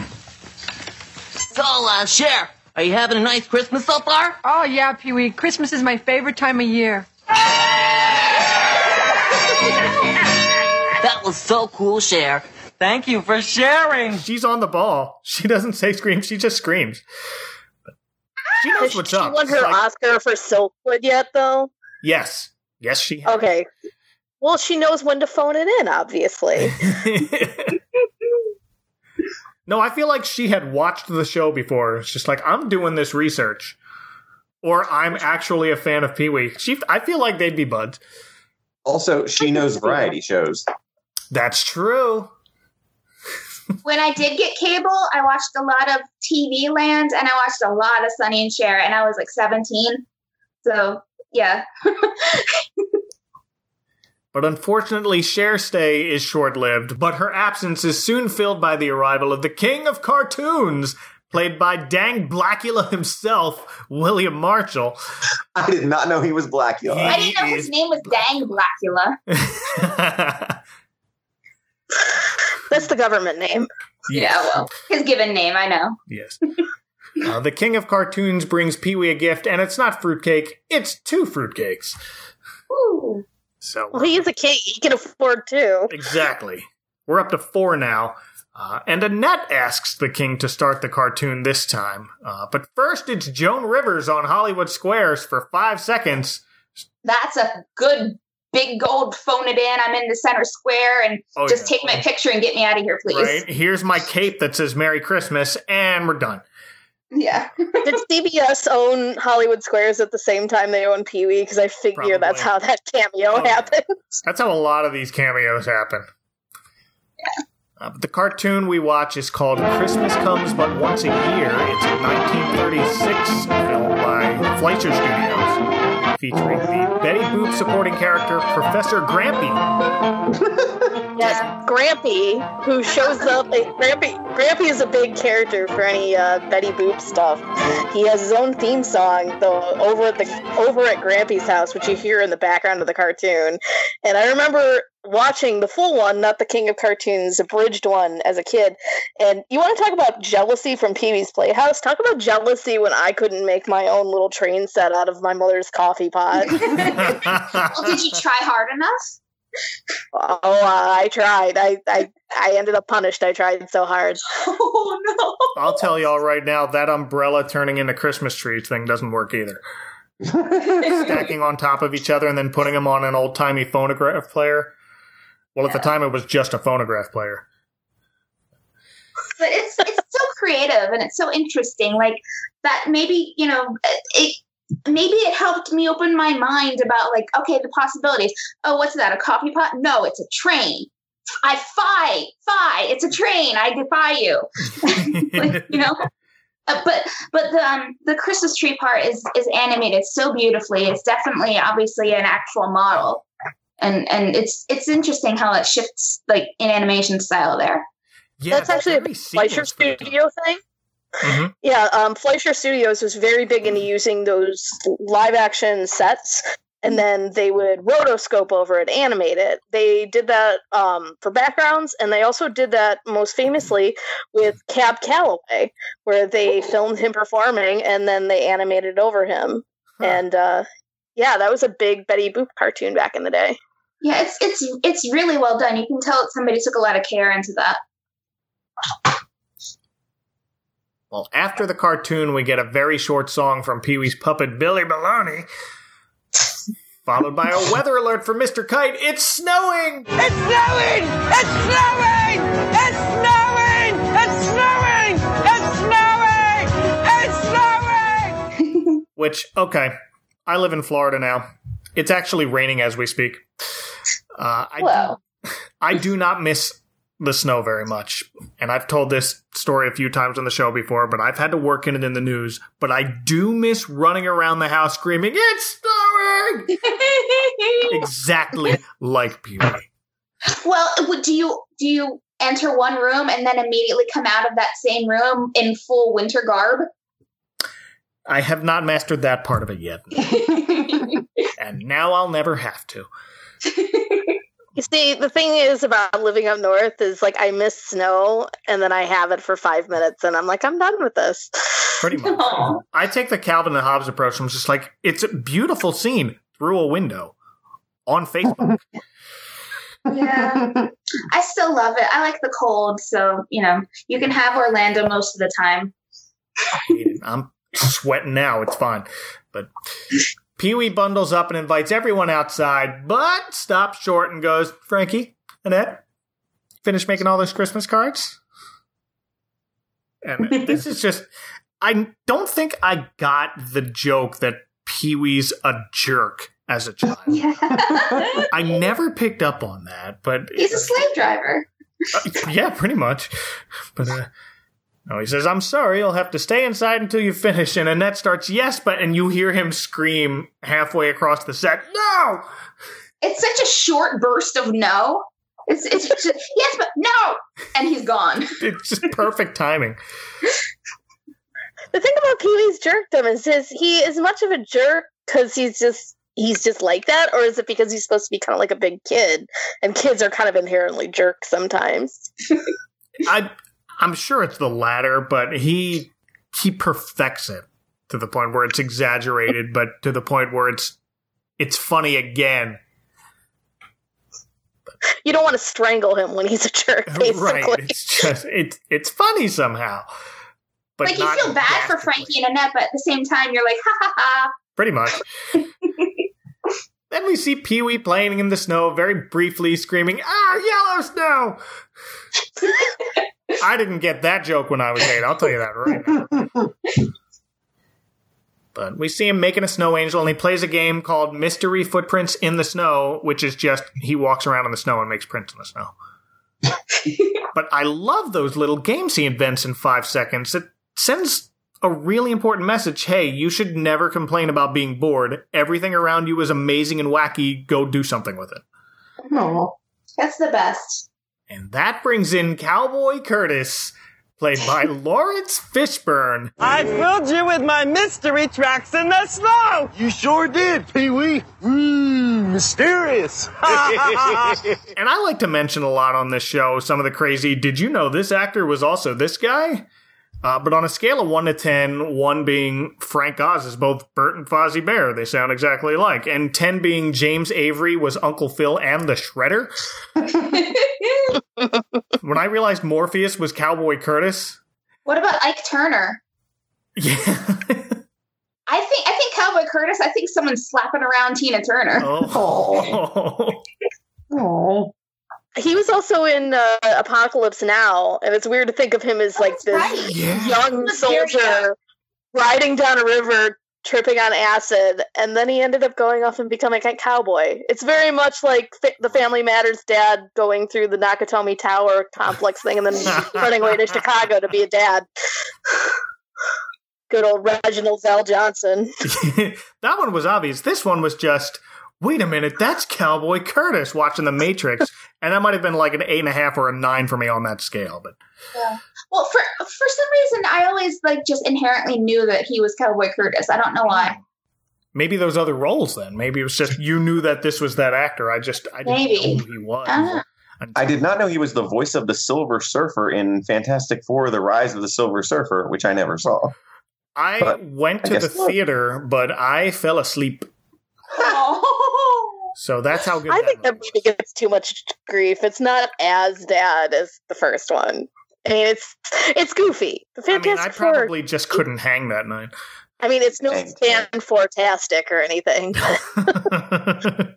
so, uh, Cher, are you having a nice Christmas so far? Oh, yeah, Pee Wee. Christmas is my favorite time of year. That was so cool, Cher. Thank you for sharing. she's on the ball. She doesn't say scream, she just screams. She knows Has what's she up. won her like- Oscar for Silkwood yet, though? yes. Yes, she has. Okay. Well, she knows when to phone it in, obviously. (laughs) no, I feel like she had watched the show before. It's just like, I'm doing this research. Or I'm actually a fan of Pee Wee. She, I feel like they'd be buds. Also, she knows variety shows. That's true. When I did get cable, I watched a lot of TV Land and I watched a lot of Sonny and Cher, and I was like 17. So, yeah. (laughs) But unfortunately, Cher's stay is short lived, but her absence is soon filled by the arrival of the King of Cartoons, played by dang Blacula himself, William Marshall. I did not know he was Blacula. I didn't know his name was Dang Blacula. (laughs) (laughs) That's the government name. Yeah, well, his given name, I know. Yes. Uh, the King of Cartoons brings Pee Wee a gift, and it's not fruitcake, it's two fruitcakes. Ooh. So, Well, he's a king. He can afford two. exactly. We're up to four now. Uh, and Annette asks the king to start the cartoon this time. Uh, but first, it's Joan Rivers on Hollywood Squares for five seconds. That's a good big gold phone it in. I'm in the center square and Oh, just yeah. take my picture and get me out of here, please. Right? Here's my cape that says Merry Christmas, and we're done. Yeah. (laughs) Did CBS own Hollywood Squares at the same time they own Pee Wee? Because I figure that's how that cameo Oh, yeah. happened. (laughs) That's how a lot of these cameos happen. Uh, but the cartoon we watch is called Christmas Comes But Once a Year. It's a 1936 film by Fleischer Studios, featuring the Betty Boop supporting character Professor Grampy. (laughs) Yes, Grampy, who shows up. eh, Grampy, Grampy is a big character for any uh, Betty Boop stuff. He has his own theme song, though, over at the over at Grampy's house, which you hear in the background of the cartoon. And I remember watching the full one, not the King of Cartoons abridged one, as a kid. And you want to talk about jealousy from Pee Wee's Playhouse? Talk about jealousy when I couldn't make my own little train set out of my mother's coffee pot. (laughs) Well, did you try hard enough? Oh, uh, I tried. I, I I ended up punished. I tried so hard. Oh no. I'll tell y'all right now, that umbrella turning into Christmas trees thing doesn't work either. (laughs) Stacking on top of each other and then putting them on an old timey phonograph player. Well, at the time, it was just a phonograph player. But it's it's so creative and it's so interesting. Like that maybe, you know, it maybe it helped me open my mind about like, okay, the possibilities. Oh, what's that? A coffee pot? No, it's a train. I fie, fie, it's a train. I defy you. (laughs) like, you know uh, but but the um, the Christmas tree part is is animated so beautifully. It's definitely obviously an actual model, and and it's it's interesting how it shifts like in animation style there. Yeah, That's actually a very Fleischer seamless time. Studio thing. Mhm. Yeah, um, Fleischer Studios was very big into using those live action sets, and then they would rotoscope over it, animate it. They did that um, for backgrounds, and they also did that most famously with Cab Calloway, where they filmed him performing and then they animated over him. Huh. And uh, yeah, that was a big Betty Boop cartoon back in the day. Yeah, it's it's it's really well done. You can tell that somebody took a lot of care into that. Well, after the cartoon, we get a very short song from Pee Wee's puppet Billy Baloney, followed by a weather alert from Mr. Kite. It's snowing! It's snowing! It's snowing! It's snowing! It's snowing! It's snowing! It's snowing! (laughs) Which, okay, I live in Florida now. It's actually raining as we speak. Uh, I, Well, (laughs) I do not miss the snow very much. And I've told this story a few times on the show before, but I've had to work in it in the news. But I do miss running around the house screaming, It's snowing! (laughs) exactly like Pee well, do you do you enter one room and then immediately come out of that same room in full winter garb? I have not mastered that part of it yet. (laughs) and now I'll never have to. (laughs) You see, the thing is about living up north is like I miss snow and then I have it for five minutes and I'm like, I'm done with this. Pretty much. (laughs) Aw. I take the Calvin and Hobbes approach. I'm just like, it's a beautiful scene through a window on Facebook. (laughs) yeah, I still love it. I like the cold, so you know you can have Orlando most of the time. hate it. I'm sweating now. It's fine. But Pee Wee bundles up and invites everyone outside, but stops short and goes, Frankie, Annette, finish making all those Christmas cards? And (laughs) this is just, I don't think I got the joke that Pee Wee's a jerk as a child. (laughs) Yeah, (laughs) I never picked up on that, but he's a slave driver. uh, yeah, pretty much. But uh, no, he says, "I'm sorry, you'll have to stay inside until you finish." And Annette starts, "Yes, but," and you hear him scream halfway across the set, "No!" It's such a short burst of no. It's it's just, yes, but no, and he's gone. (laughs) It's just perfect timing. The thing about Pee Wee's jerkdom is his he is much of a jerk because he's just he's just like that, or is it because he's supposed to be kind of like a big kid and kids are kind of inherently jerks sometimes? I, I'm sure it's the latter, but he he perfects it to the point where it's exaggerated, but to the point where it's it's funny again. You don't want to strangle him when he's a jerk, (laughs) basically. Right? It's just it's it's funny somehow. But like you feel bad for. Frankie and Annette, but at the same time, you're like, ha ha ha. Pretty much. (laughs) then we see Pee Wee playing in the snow, very briefly screaming, Ah, yellow snow! (laughs) I didn't get that joke when I was eight, I'll tell you that right now. But we see him making a snow angel, and he plays a game called Mystery Footprints in the Snow, which is just he walks around in the snow and makes prints in the snow. (laughs) but I love those little games he invents in five seconds. It sends a really important message. Hey, you should never complain about being bored. Everything around you is amazing and wacky. Go do something with it. Oh, that's the best. And that brings in Cowboy Curtis, played by (laughs) Laurence Fishburne. I filled you with my mystery tracks in the snow. You sure did, Pee Wee. Mmm, mysterious. (laughs) and I like to mention a lot on this show some of the crazy. Did you know this actor was also this guy? Uh, but on a scale of 1 to 10, 1 being Frank Oz is both Bert and Fozzie Bear. They sound exactly alike. And 10 being James Avery was Uncle Phil and the Shredder. (laughs) when I realized Morpheus was Cowboy Curtis, What about Ike Turner? yeah. (laughs) I think I think Cowboy Curtis. I think someone's slapping around Tina Turner. oh. Oh. (laughs) He was also in uh, Apocalypse Now, and it's weird to think of him as like That's this right. Yeah. young That's soldier riding down a river, tripping on acid, and then he ended up going off and becoming a cowboy. It's very much like fa- the Family Matters dad going through the Nakatomi Tower complex thing and then (laughs) running away to Chicago to be a dad. (sighs) Good old Reginald VelJohnson. (laughs) that one was obvious. This one was just, wait a minute, that's Cowboy Curtis watching The Matrix. (laughs) and that might have been like an eight and a half or a nine for me on that scale. But yeah. Well, for for some reason, I always like just inherently knew that he was Cowboy Curtis. I don't know why. maybe those other roles then. Maybe it was just you knew that this was that actor. I just, I didn't Maybe. know who he was. Ah. I did not know he was the voice of the Silver Surfer in Fantastic Four: The Rise of the Silver Surfer, which I never saw. I But went I to the theater, but I fell asleep. (laughs) Oh. So that's how good I that think that movie was. movie gets too much grief. It's not as bad as the first one. I mean, it's it's goofy. The I mean, Fantastic I Four. probably just couldn't hang that night. I mean, it's no Thank stand for tastic or anything. (laughs)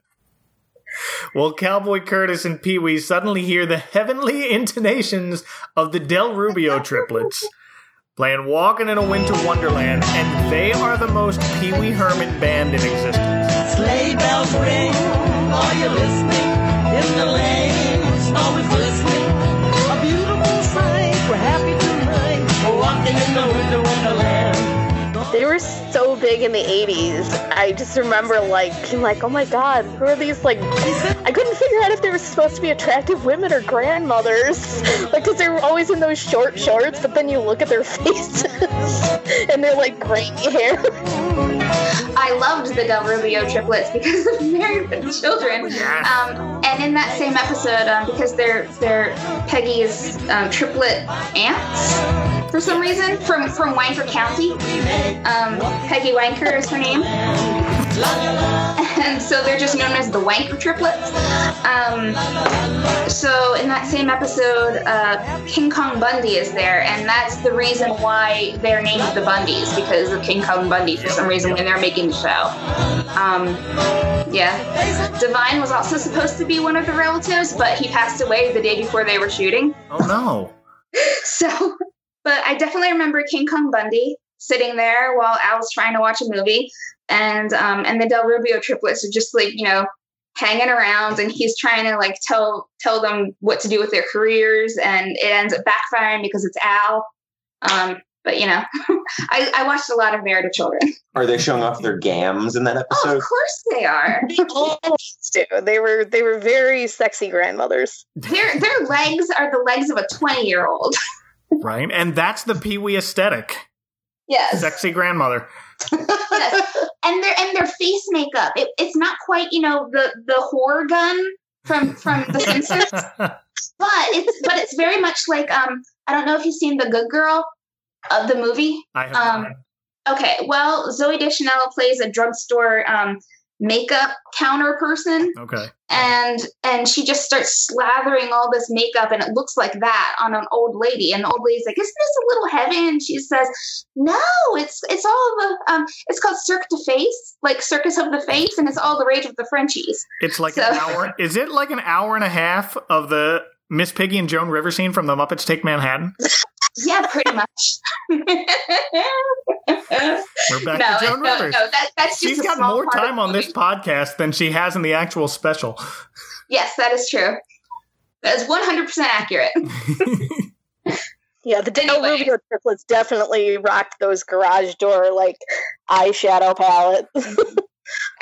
well, Cowboy Curtis and Pee Wee suddenly hear the heavenly intonations of the Del Rubio triplets playing Walking in a Winter Wonderland, and they are the most Pee Wee Herman band in existence. Bells ring, are you listening? In the lane, snow is were so big in the 80s. I just remember like being like, oh my god, who are these like I couldn't figure out if they were supposed to be attractive women or grandmothers. Like cuz they were always in those short shorts, but then you look at their (laughs) faces and they're like grainy hair. I loved the Del Rubio triplets because of Married with Children. Um, and in that same episode, um, because they're they're Peggy's um, triplet aunts for some reason from from Wanker County. Um, Peggy Wanker is her name. And (laughs) so they're just known as the Wanker triplets. Um, so in that same episode, uh, King Kong Bundy is there, and that's the reason why they're named the Bundys because of King Kong Bundy for some reason when they're making the show. Um, yeah, Divine was also supposed to be one of the relatives, but he passed away the day before they were shooting. Oh no. (laughs) So, but I definitely remember King Kong Bundy sitting there while Al was trying to watch a movie, and um, and the Del Rubio triplets are just like you know hanging around, and he's trying to like tell tell them what to do with their careers, and it ends up backfiring because it's Al. Um, but you know, (laughs) I, I watched a lot of Married with Children. Are they showing off their gams in that Oh, episode? of course they are. (laughs) They always do. They were they were very sexy grandmothers. their their legs are the legs of a twenty year old. (laughs) Right? And that's the Pee Wee aesthetic. Yes. Sexy grandmother. yes. and their and their face makeup. It, it's not quite you know the the horror gun from from The (laughs) Simpsons, but it's but it's very much like um I don't know if you've seen The Good Girl, of the movie. I have Um, not. Okay, well Zooey Deschanel plays a drugstore um makeup counter person Okay. and and she just starts slathering all this makeup and it looks like that on an old lady and the old lady's like isn't this a little heavy and she says no it's it's all the um it's called cirque de face like circus of the face and it's all the rage of the frenchies It's like So- an (laughs) hour. Is it like an hour and a half of the Miss Piggy and Joan River scene from The Muppets Take Manhattan? (laughs) yeah pretty (laughs) much We're back no, to Joan no, Rivers. no, that, that's just She's a got more time on this podcast than she has in the actual special. yes that is true that is 100% accurate (laughs) Yeah, the Del Anyway. Rubio triplets definitely rocked those garage door like eyeshadow palette. (laughs) I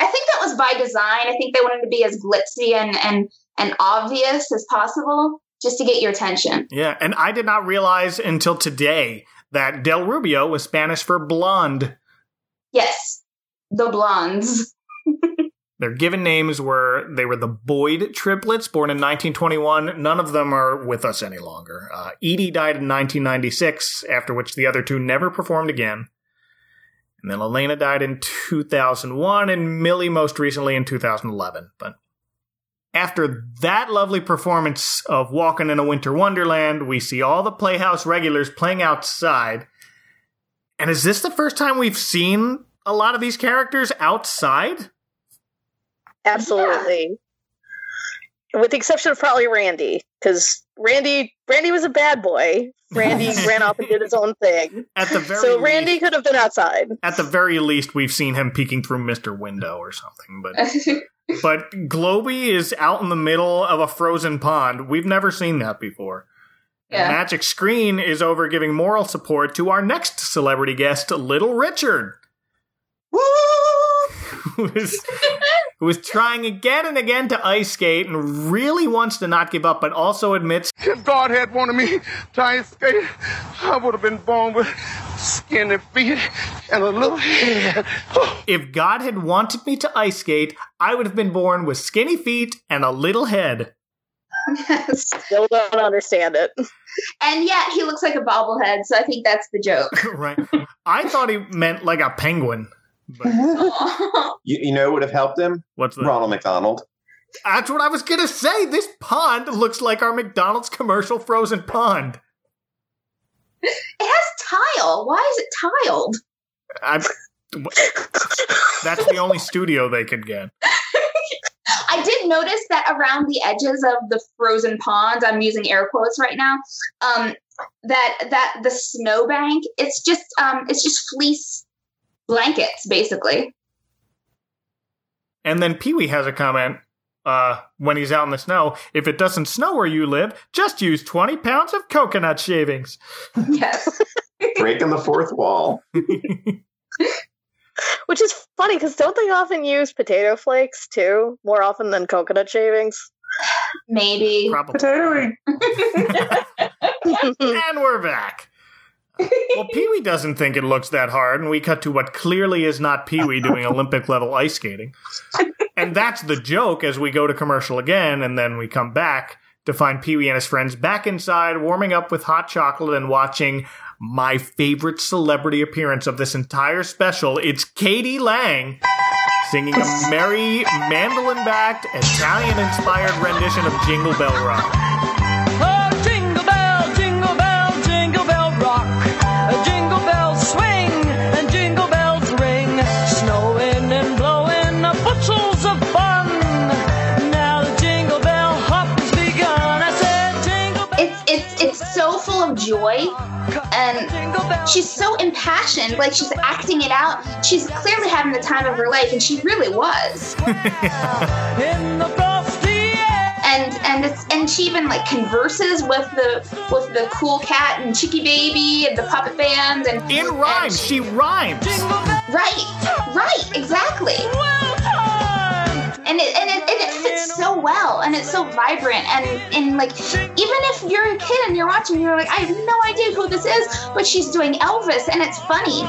think that was by design. I think they wanted to be as glitzy and and and obvious as possible, just to get your attention. Yeah, and I did not realize until today that Del Rubio was Spanish for blonde. Yes, the blondes. (laughs) Their given names were they were the Boyd triplets, born in 1921. None of them are with us any longer. Uh, Edie died in 1996, after which the other two never performed again. And then Elena died in 2001, and Millie most recently in 2011. But after that lovely performance of Walking in a Winter Wonderland, we see all the Playhouse regulars playing outside. And is this the first time we've seen a lot of these characters outside? Absolutely. With the exception of probably Randy, because Randy Randy was a bad boy. Randy (laughs) ran off and did his own thing. At the very So least, Randy could have been outside. at the very least, we've seen him peeking through Mister Window or something. But (laughs) but Globey is out in the middle of a frozen pond. We've never seen that before. Yeah. Magic Screen is over giving moral support to our next celebrity guest, Little Richard. (laughs) who is who is trying again and again to ice skate and really wants to not give up, but also admits If God had wanted me to ice skate, I would have been born with skinny feet and a little head. Oh. if God had wanted me to ice skate, I would have been born with skinny feet and a little head. yes. Still don't understand it. And yet he looks like a bobblehead, so I think that's the joke. (laughs) right. I thought he meant like a penguin. But (laughs) You, you know what would have helped him? what's that? Ronald McDonald. That's what I was gonna say. This pond looks like our McDonald's commercial frozen pond. it has tile. Why is it tiled? I, that's the only studio they could get. (laughs) I did notice that around the edges of the frozen pond, I'm using air quotes right now, um, that that the snowbank, it's just um, it's just fleece blankets, basically. And then Pee Wee has a comment uh, when he's out in the snow. If it doesn't snow where you live, just use 20 pounds of coconut shavings. Yes. (laughs) Breaking the fourth wall. (laughs) Which is funny because don't they often use potato flakes too, more often than coconut shavings? Maybe. Probably. (laughs) and we're back. Well, Pee Wee doesn't think it looks that hard, and we cut to what clearly is not Pee Wee doing Olympic level ice skating. And that's the joke as we go to commercial again, and then we come back to find Pee Wee and his friends back inside, warming up with hot chocolate and watching my favorite celebrity appearance of this entire special. It's k.d. lang singing a merry, mandolin backed, Italian inspired rendition of Jingle Bell Rock. Joy and she's so impassioned like she's acting it out she's clearly having the time of her life and she really was In the frosty air. and and it's and she even like converses with the with the cool cat and chicky baby and the puppet band and In rhyme, and she rhymes. right right exactly. And it, and it and it fits so well and it's so vibrant and and like even if you're a kid and you're watching you're like I have no idea who this is but she's doing Elvis and it's funny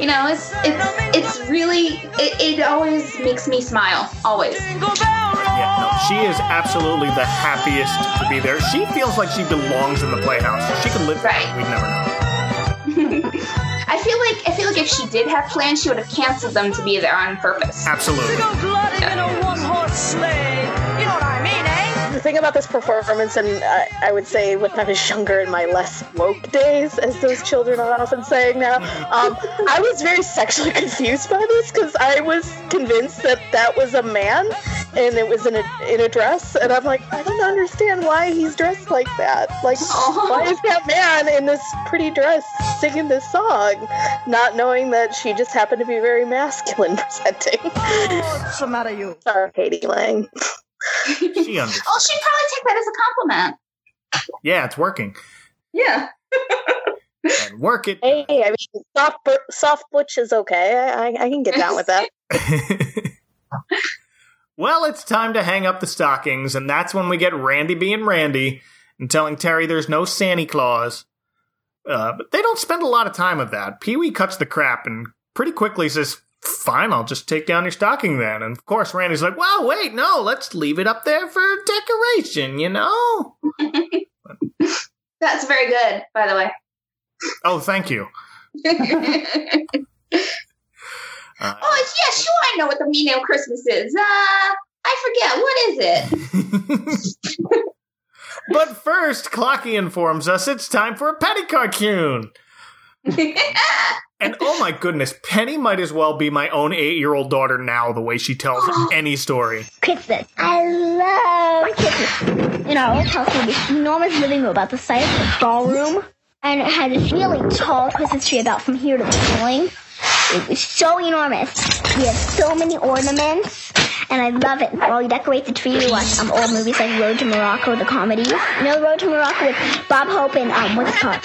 you know it's it's it's really it, it always makes me smile always Jingle bell rock. Yeah, no, she is absolutely the happiest to be there. She feels like she belongs in the Playhouse. She could live there. Right. We'd never know. (laughs) I feel like I feel like if she did have plans she would have canceled them to be there on purpose Absolutely. Go gliding in You know what I mean, eh? the thing about this performance, and I, I would say when I was younger in my less woke days, as those children are often saying now, um, I was very sexually (laughs) confused by this because I was convinced that that was a man and it was in a in a dress, and I'm like, I don't understand why he's dressed like that. Like, why is that man in this pretty dress singing this song, not knowing that she just happened to be very masculine (laughs) presenting? What's the matter, you? Sorry, k.d. lang. (laughs) She understands. oh she'd probably take that as a compliment Yeah, it's working. yeah And work it. Hey, I mean, soft, bu- soft butch is okay. I, I, I can get down with that. (laughs) well, it's time to hang up the stockings, and that's when we get Randy being Randy and telling Terry there's no Santa Claus. Uh, but they don't spend a lot of time with that. Pee Wee cuts the crap and pretty quickly says, Fine, I'll just take down your stocking then. And of course, Randy's like, Well, wait, no, let's leave it up there for decoration, you know? (laughs) that's very good by the way Oh, thank you. (laughs) Uh, Oh yeah, sure. I know what the meaning of Christmas is. Uh, I forget. What is it? (laughs) (laughs) but first, Clocky informs us it's time for a penny cartoon. And oh my goodness, Penny might as well be my own eight year old daughter now, the way she tells (gasps) any story. Christmas. I love Christmas. You know, house we had this enormous living room about the size of a ballroom, and it had this really tall Christmas tree about from here to the ceiling. It was so enormous. We had so many ornaments, and I love it. While we decorate the tree, we watch some old movies like Road to Morocco, the comedy. You know, Road to Morocco with Bob Hope and um, what's it called?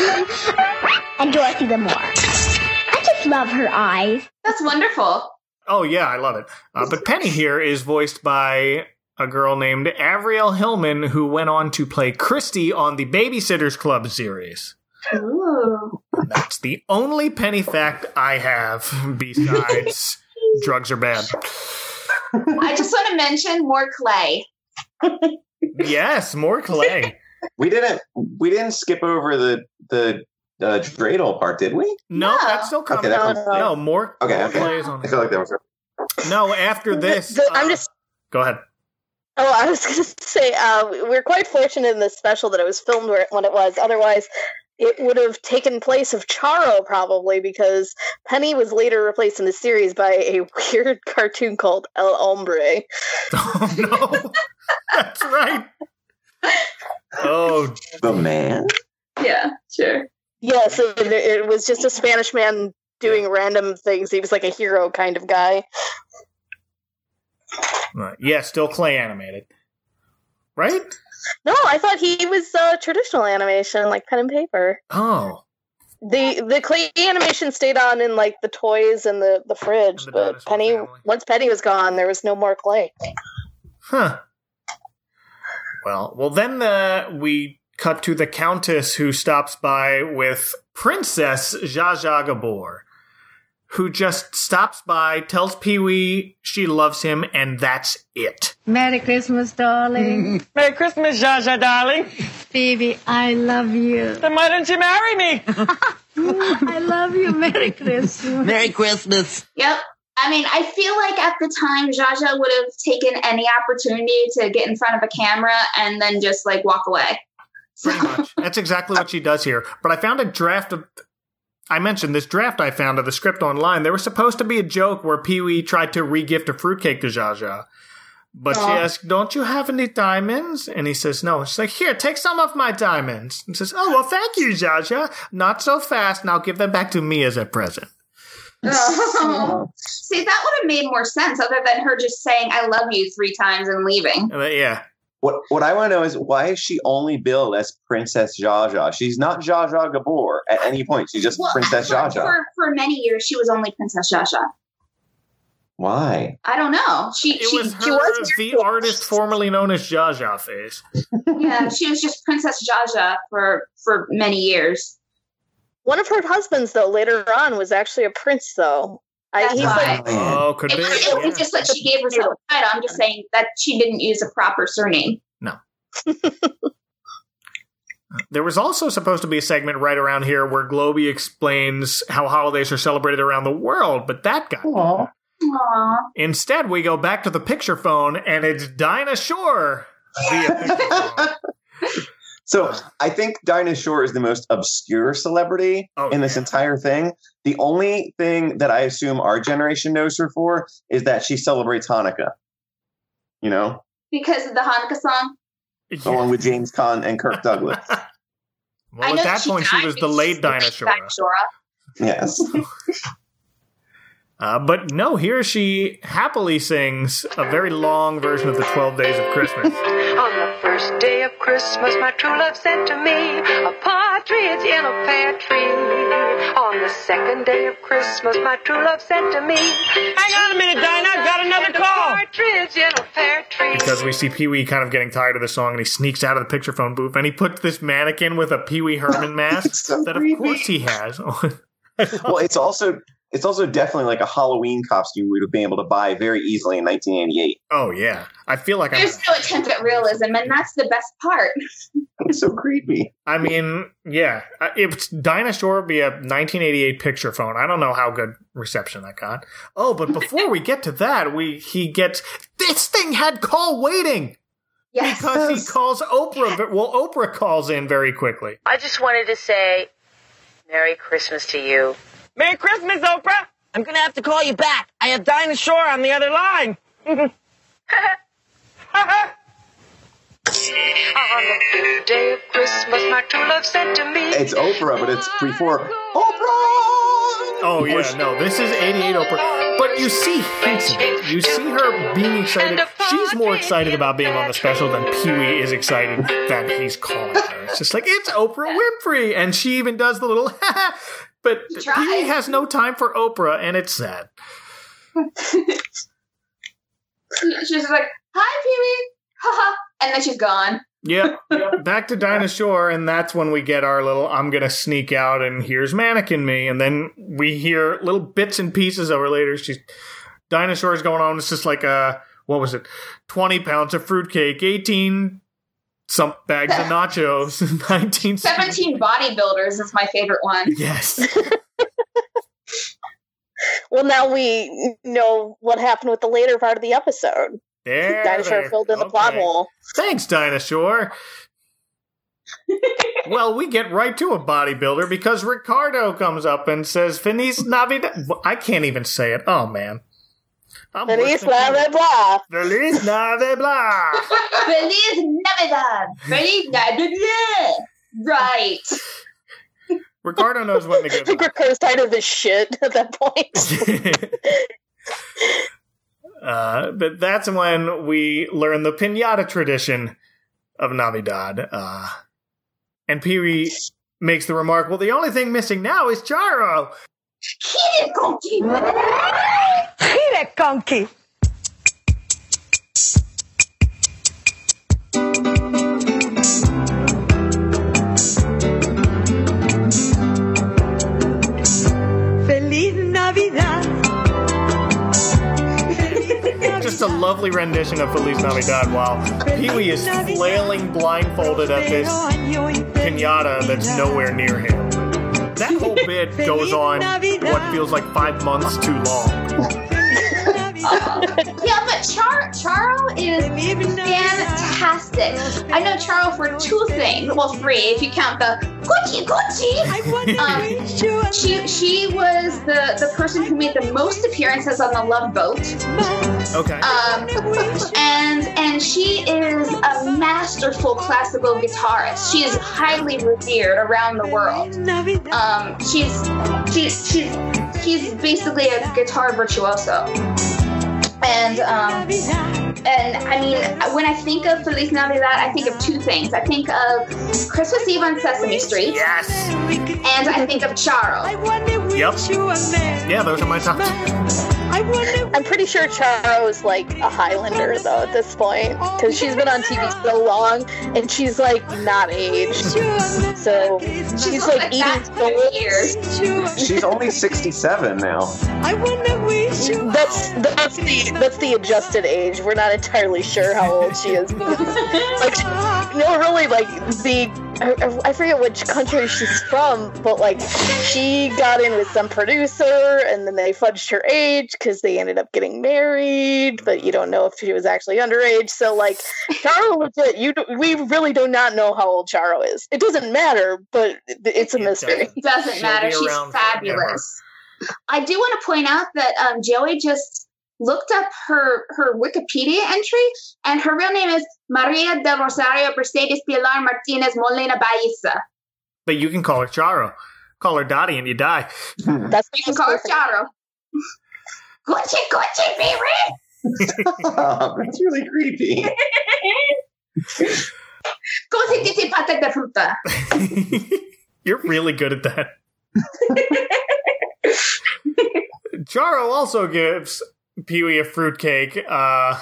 And Dorothy Lamour. I just love her eyes. That's wonderful. Oh, yeah, I love it. Uh, but Penny here is voiced by a girl named Avriel Hillman, who went on to play Kristy on the Babysitters Club series. Ooh. That's the only Penny fact I have besides (laughs) drugs are bad. I just want to mention more clay. Yes, more clay. We didn't we didn't skip over the the uh, dreidel part, did we? No, No. that's still coming. Okay, that out. was- no, more, Okay, okay. clay is on I feel like that was No, after this. The- I'm uh, just Go ahead. Oh, I was going (laughs) to say, uh, we're quite fortunate in this special that it was filmed where, when it was. Otherwise, it would have taken place of Charo probably because Penny was later replaced in the series by a (laughs) weird cartoon called El Hombre. (laughs) Oh no, (laughs) that's right. Oh, the man. Yeah, sure. Yes, it, it was just a Spanish man doing random things. He was like a hero kind of guy. right. yeah, still clay animated, right? No, I thought he was uh, traditional animation, like pen and paper. Oh, the the clay animation stayed on in like the toys and the the fridge, the but Penny family. once Penny was gone, there was no more clay. Huh. Well, well, then uh, we cut to the Countess who stops by with Princess Zsa Zsa Gabor, who just stops by, tells Pee Wee she loves him, and that's it. Merry Christmas, darling. (laughs) Merry Christmas, Zsa Zsa, darling. Baby, I love you. Then why don't you marry me? (laughs) I love you. Merry Christmas. Merry Christmas. Yep. I mean, I feel like at the time, Zsa Zsa would have taken any opportunity to get in front of a camera and then just like walk away. Pretty much. That's exactly what she does here. But I found a draft of. I mentioned this draft I found of the script online. There was supposed to be a joke where Pee Wee tried to regift a fruitcake to Zsa Zsa. But she Aw. asked, Don't you have any diamonds? And he says, No. She's like, Here, take some of my diamonds. And says, Oh, well, thank you, Zsa Zsa. Not so fast. Now give them back to me as a present. (laughs) See, that would have made more sense other than her just saying, I love you three times and leaving. Then, yeah. What what I want to know is why is she only billed as Princess Zsa Zsa? She's not Zsa Zsa Gabor at any point. She's just Princess for, Zsa Zsa. For, for many years, she was only Princess Zsa Zsa. Why? I don't know. She, It she, was she was the artist formerly known as Zsa Zsa face. (laughs) yeah, she was just Princess Zsa Zsa for for many years. One of her husbands, though, later on was actually a prince, though. I, That's he's why. like, Oh, oh could It, be. was- it was Yeah. just that she gave herself a title. I'm just saying that she didn't use a proper surname. No. (laughs) there was also supposed to be a segment right around here where Globey explains how holidays are celebrated around the world, but that got Aww. Instead, we go back to the picture phone, and it's Dinah Shore via (laughs) picture phone. So I think Dinah Shore is the most obscure celebrity Oh, in this yeah. entire thing. The only thing that I assume our generation knows her for is that she celebrates Hanukkah. You know, Because of the Hanukkah song. along with James Caan and Kirk (laughs) Douglas. I Well, know at that she point, she was the late Dinah Shore. Dinah Shore. Yes. (laughs) Uh, but no, here she happily sings a very long version of the 12 Days of Christmas. On the first day of Christmas, my true love sent to me a partridge in a pear tree. On the second day of Christmas, my true love sent to me. Hang on a minute, Dinah. I've got another call. Partridge in a pear tree. Because we see Pee Wee kind of getting tired of the song and he sneaks out of the picture phone booth and he puts this mannequin with a Pee Wee Herman (laughs) mask so that, of course, he has. (laughs) well, it's also it's also definitely like a Halloween costume we would have been able to buy very easily in 1988. oh, yeah. I feel like I'm. There's no attempt at realism, and that's the best part. (laughs) It's so creepy. I mean, yeah. If Dinah Shore would be a 1988 picture phone, I don't know how good reception that got. Oh, but before we get to that, we he gets this thing had call waiting Yes. because he calls Oprah. but- Well, Oprah calls in very quickly. I just wanted to say Merry Christmas to you. Merry Christmas, Oprah. I'm gonna have to call you back. I have Dinah Shore on the other line. (laughs) On the fifth day of Christmas, my true love sent to me. It's Oprah, but it's before Oprah. Oh yeah, no, this is 88 Oprah. But you see hints of it. You see her being excited. She's more excited about being on the special than Pee Wee is excited that he's calling her. It's just like it's Oprah Winfrey, and she even does the little. (laughs) but Pee-wee has no time for Oprah, and it's sad. (laughs) She's like, "Hi, Pee Wee," haha, and then she's gone. Yep. Back to Dinah Shore, and that's when we get our little I'm gonna sneak out and here's mannequin me, and then we hear little bits and pieces of her later. She's Dinah Shore is going on. It's just like uh what was it? Twenty pounds of fruitcake, eighteen some bags of (laughs) nachos, (laughs) nineteen Seventeen bodybuilders is my favorite one. Yes. (laughs) well, now we know what happened with the later part of the episode. There, Dinah Shore there. filled in the plot hole. Thanks, Dinah Shore. Well, we get right to a bodybuilder because Ricardo comes up and says, Feliz Navidad. I can't even say it. Oh, man. I'm Feliz listening blah blah Feliz Navidad. blah. Feliz Navidad. Feliz Navidad. Right. Ricardo knows when to I give think Rico's tired of this shit at that point. (laughs) (laughs) uh, but that's when we learn the pinata tradition of Navidad. Uh, and Pee Wee makes the remark, "Well, the only thing missing now is Charo." Gire conky. Gire conky. Feliz Navidad. Just a lovely rendition of Feliz Navidad while Pee Wee is flailing blindfolded at this pinata that's nowhere near him. That whole bit (laughs) goes on what feels like five months too long. (laughs) yeah, but Char Charo is fantastic. I know Charo for two things. Well, three if you count the cuchi cuchi. Um, she she was the the person who made the most appearances on the Love Boat. Okay. Um, and and she is a masterful classical guitarist. She is highly revered around the world. Um, she's she's she's she's basically a guitar virtuoso. And um, and I mean, when I think of Feliz Navidad, I think of two things. I think of Christmas Eve on Sesame Street. Yes. And I think of Charo. Yep. Yeah, those are my top two. I'm pretty sure Charo's like a Highlander though at this point because she's been on TV so long and she's like not aged. So she's like like eating that for years. She's only 67 now. That's that's the that's the adjusted age. We're not entirely sure how old she is. like no, really, like the I, I forget which country she's from, but like she got in with some producer, and then they fudged her age because they ended up getting married, but you don't know if she was actually underage. So like Charo, (laughs) legit, you do, we really do not know how old Charo is. It doesn't matter, but it's a mystery. It doesn't She'll matter. She's around forever. fabulous. I do want to point out that um, Joey just looked up her her Wikipedia entry, and her real name is Maria del Rosario Mercedes Pilar Martinez Molina Baeza. But you can call her Charo. Call her Dottie and you die. (laughs) That's You can call her Charo. Cuchi, cuchi, baby. Oh, that's really creepy. Cuchi, cuchi, pata de fruta. (laughs) You're really good at that. (laughs) Charo also gives Pee Wee a fruitcake, uh,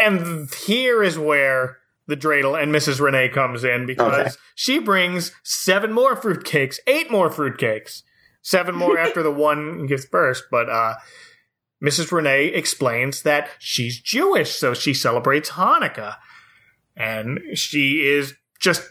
and here is where the dreidel and Mrs. Rene comes in because Okay. she brings seven more fruitcakes, eight more fruitcakes, seven more (laughs) after the one gives birth. But uh, Mrs. Rene explains that she's Jewish, so she celebrates Hanukkah, and she is just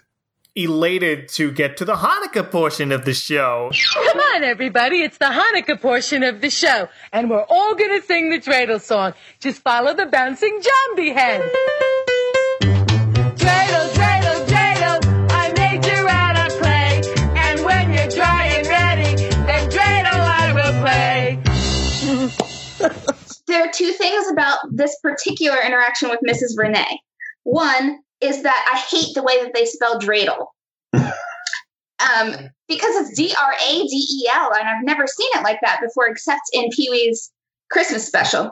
elated to get to the Hanukkah portion of the show. Come on, everybody. It's the Hanukkah portion of the show. And we're all going to sing the dreidel song. Just follow the bouncing Jambi hen. Dreidel, dreidel, dreidel. I made you out of clay. And when you're dry and ready, then dreidel I will play. (laughs) there are two things about this particular interaction with Mrs. Rene. One is that I hate the way that they spell dreidel. Um, because it's D R A D E L, and I've never seen it like that before, except in Pee Wee's Christmas special.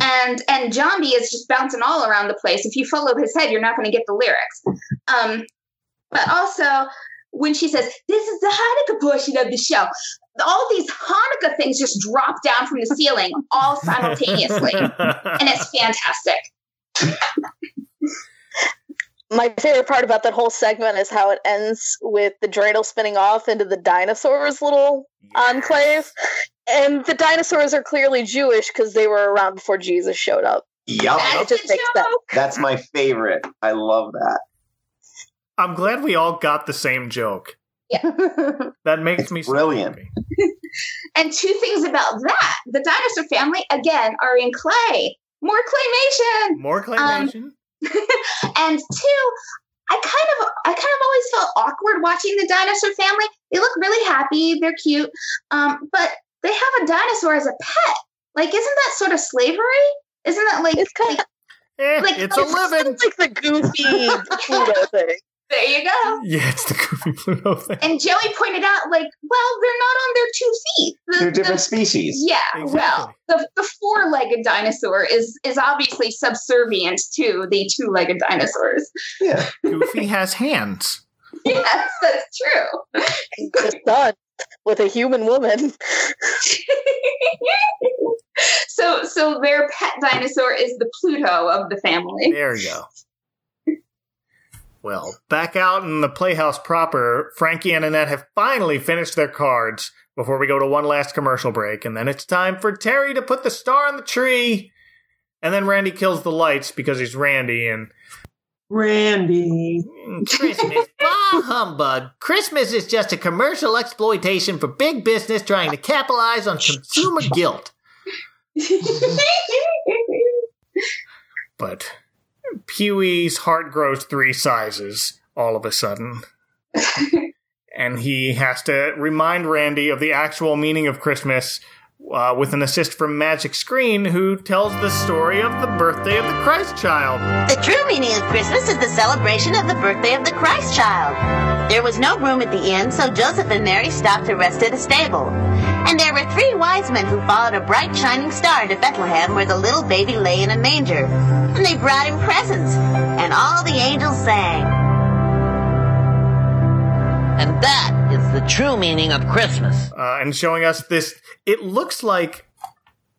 And and Jambi is just bouncing all around the place. If you follow his head, you're not going to get the lyrics. Um, but also, when she says, This is the Hanukkah portion of the show, all these Hanukkah things just drop down from the ceiling all simultaneously. (laughs) and it's fantastic. My favorite part about that whole segment is how it ends with the dreidel spinning off into the dinosaurs' little enclave. And the dinosaurs are clearly Jewish because they were around before Jesus showed up. Yup. It just makes sense. That's my favorite. I love that. I'm glad we all got the same joke. Yeah. (laughs) That makes me so Brilliant. happy. (laughs) and two things about that the dinosaur family, again, are in clay. More claymation. More um, claymation. (laughs) and two, I kind of I kind of always felt awkward watching the dinosaur family. They look really happy, they're cute. Um, but they have a dinosaur as a pet. Like, isn't that sort of slavery? Isn't that like It's kind of Eh, like- it's a living. (laughs) like the goofy Pluto thing. There you go. Yeah, it's the goofy Pluto (laughs) thing. And Joey pointed out, like, well, they're not on their two feet. The- They're different the- species. Yeah, Exactly. well, the, the four-legged dinosaur is is obviously subservient to the two-legged dinosaurs. Yeah. (laughs) Goofy has hands. yes, that's true. Just done with a human woman. (laughs) so so their pet dinosaur is the Pluto of the family. There you go. Well, back out in the playhouse proper, Frankie and Annette have finally finished their cards before we go to one last commercial break, and then it's time for Pterri to put the star on the tree. And then Randy kills the lights because he's Randy, and Randy. Christmas. bah (laughs) humbug. Christmas is just a commercial exploitation for big business trying to capitalize on consumer guilt. (laughs) But Pee Wee's heart grows three sizes all of a sudden. (laughs) and he has to remind Randy of the actual meaning of Christmas uh, with an assist from Magic Screen, who tells the story of the birthday of the Christ child. The true meaning of Christmas is the celebration of the birthday of the Christ child. There was no room at the inn, so Joseph and Mary stopped to rest at a stable. And there were three wise men who followed a bright shining star to Bethlehem where the little baby lay in a manger. And they brought him presents, and all the angels sang. And that is the true meaning of Christmas. uh, and showing us this. It looks like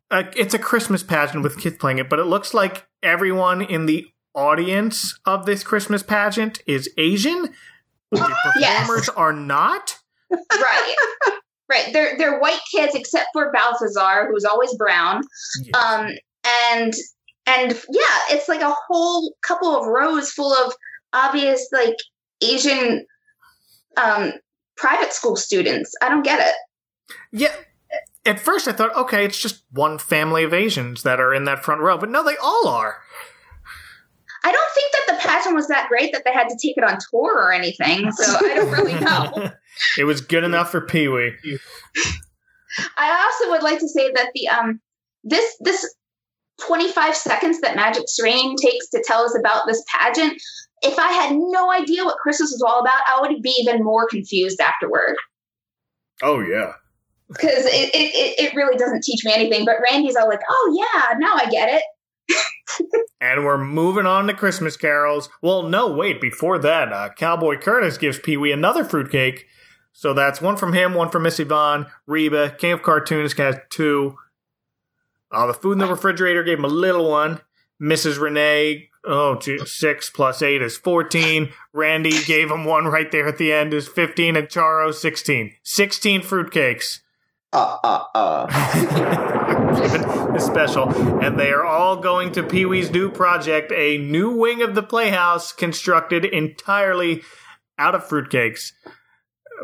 uh, it's a Christmas pageant with kids playing it, but it looks like everyone in the audience of this Christmas pageant is Asian. The Yes. performers are not. right. Right. They're they're white kids except for Balthazar, who's always brown. Um and and yeah, it's like a whole couple of rows full of obvious like Asian um private school students. I don't get it. Yeah. At first, I thought, okay, it's just one family of Asians that are in that front row, but no, they all are. I don't think that the pageant was that great that they had to take it on tour or anything. So I don't really (laughs) know. it was good enough for Pee Wee. I also would like to say that the um this this 25 seconds that Magic Screen takes to tell us about this pageant, if I had no idea what Christmas was all about, I would be even more confused afterward. Oh yeah. Because it, it, it really doesn't teach me anything. But Randy's all like, oh yeah, now I get it. And we're moving on to Christmas carols. Well, no, wait, before that, uh, Cowboy Curtis gives Pee Wee another fruitcake. So that's one from him, one from Miss Yvonne. Reba, King of Cartoons, has two. Uh, the food in the refrigerator gave him a little one. Mrs. Rene, oh, gee, six plus eight is 14. Randy gave him one right there at the end is 15, and Charo, 16. 16 fruitcakes. Uh, uh, uh. (laughs) (laughs) is special, and they are all going to Pee Wee's new project, a new wing of the Playhouse constructed entirely out of fruitcakes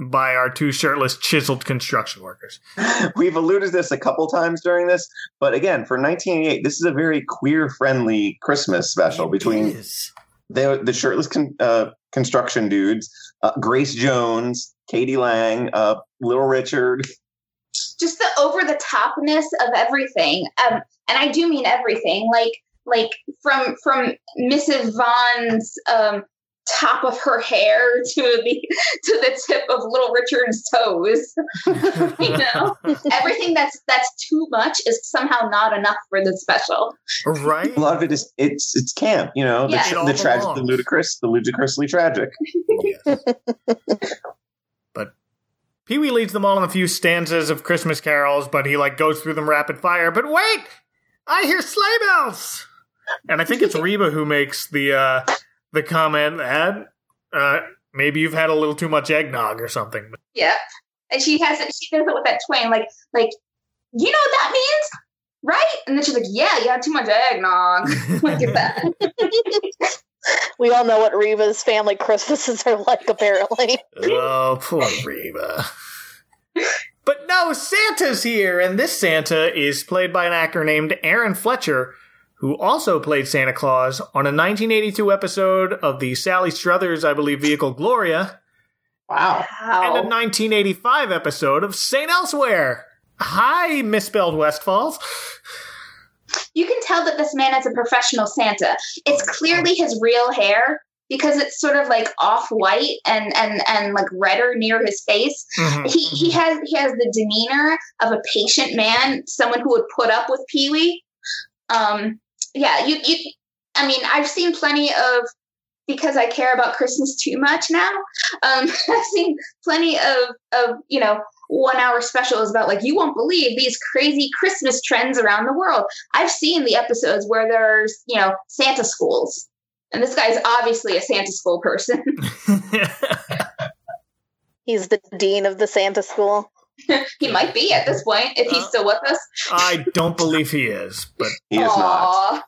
by our two shirtless, chiseled construction workers. (laughs) We've alluded to this a couple times during this, but again, for 1988, this is a very queer-friendly Christmas special between the the shirtless con, uh, construction dudes, uh, Grace Jones, k.d. lang, uh, Little Richard. Just the over the topness of everything. Um, and I do mean everything. Like like from from Miss Yvonne's um top of her hair to the to the tip of little Richard's toes. (laughs) you know, everything that's that's too much is somehow not enough for the special. Right. A lot of it is it's it's camp, you know, the, Yes. It all the tragic, the ludicrous, the ludicrously tragic. But (laughs) Pee Wee leads them all in a few stanzas of Christmas carols, but he like goes through them rapid fire. But wait, I hear sleigh bells, and I think it's (laughs) Reba who makes the uh, the comment that uh, maybe you've had a little too much eggnog or something. Yep. And she has it, she does it with that twang, like, like, you know what that means? Right? And then she's like, Yeah, you had too much eggnog. (laughs) Look at that. (laughs) (laughs) We all know what Reba's family Christmases are like, apparently. Oh, poor Reba. But no, Santa's here, and this Santa is played by an actor named Aaron Fletcher, who also played Santa Claus on a 1982 episode of the Sally Struthers, I believe, vehicle Gloria. Wow. And a 1985 episode of St. Elsewhere. Hi, misspelled Westfalls. You can tell that this man is a professional Santa. It's clearly his real hair because it's sort of like off white and and and like redder near his face. Mhm. He he has he has the demeanor of a patient man, someone who would put up with Pee Wee. Um, yeah, you you. I mean, I've seen plenty of because I care about Christmas too much now. Um, (laughs) I've seen plenty of of you know one hour special is about like you won't believe these crazy Christmas trends around the world. I've seen the episodes where there's you know Santa schools, and this guy's obviously a Santa school person. (laughs) He's the dean of the Santa school. he might be at this point if he's uh, still with us. I don't believe he is, but (laughs) He is not.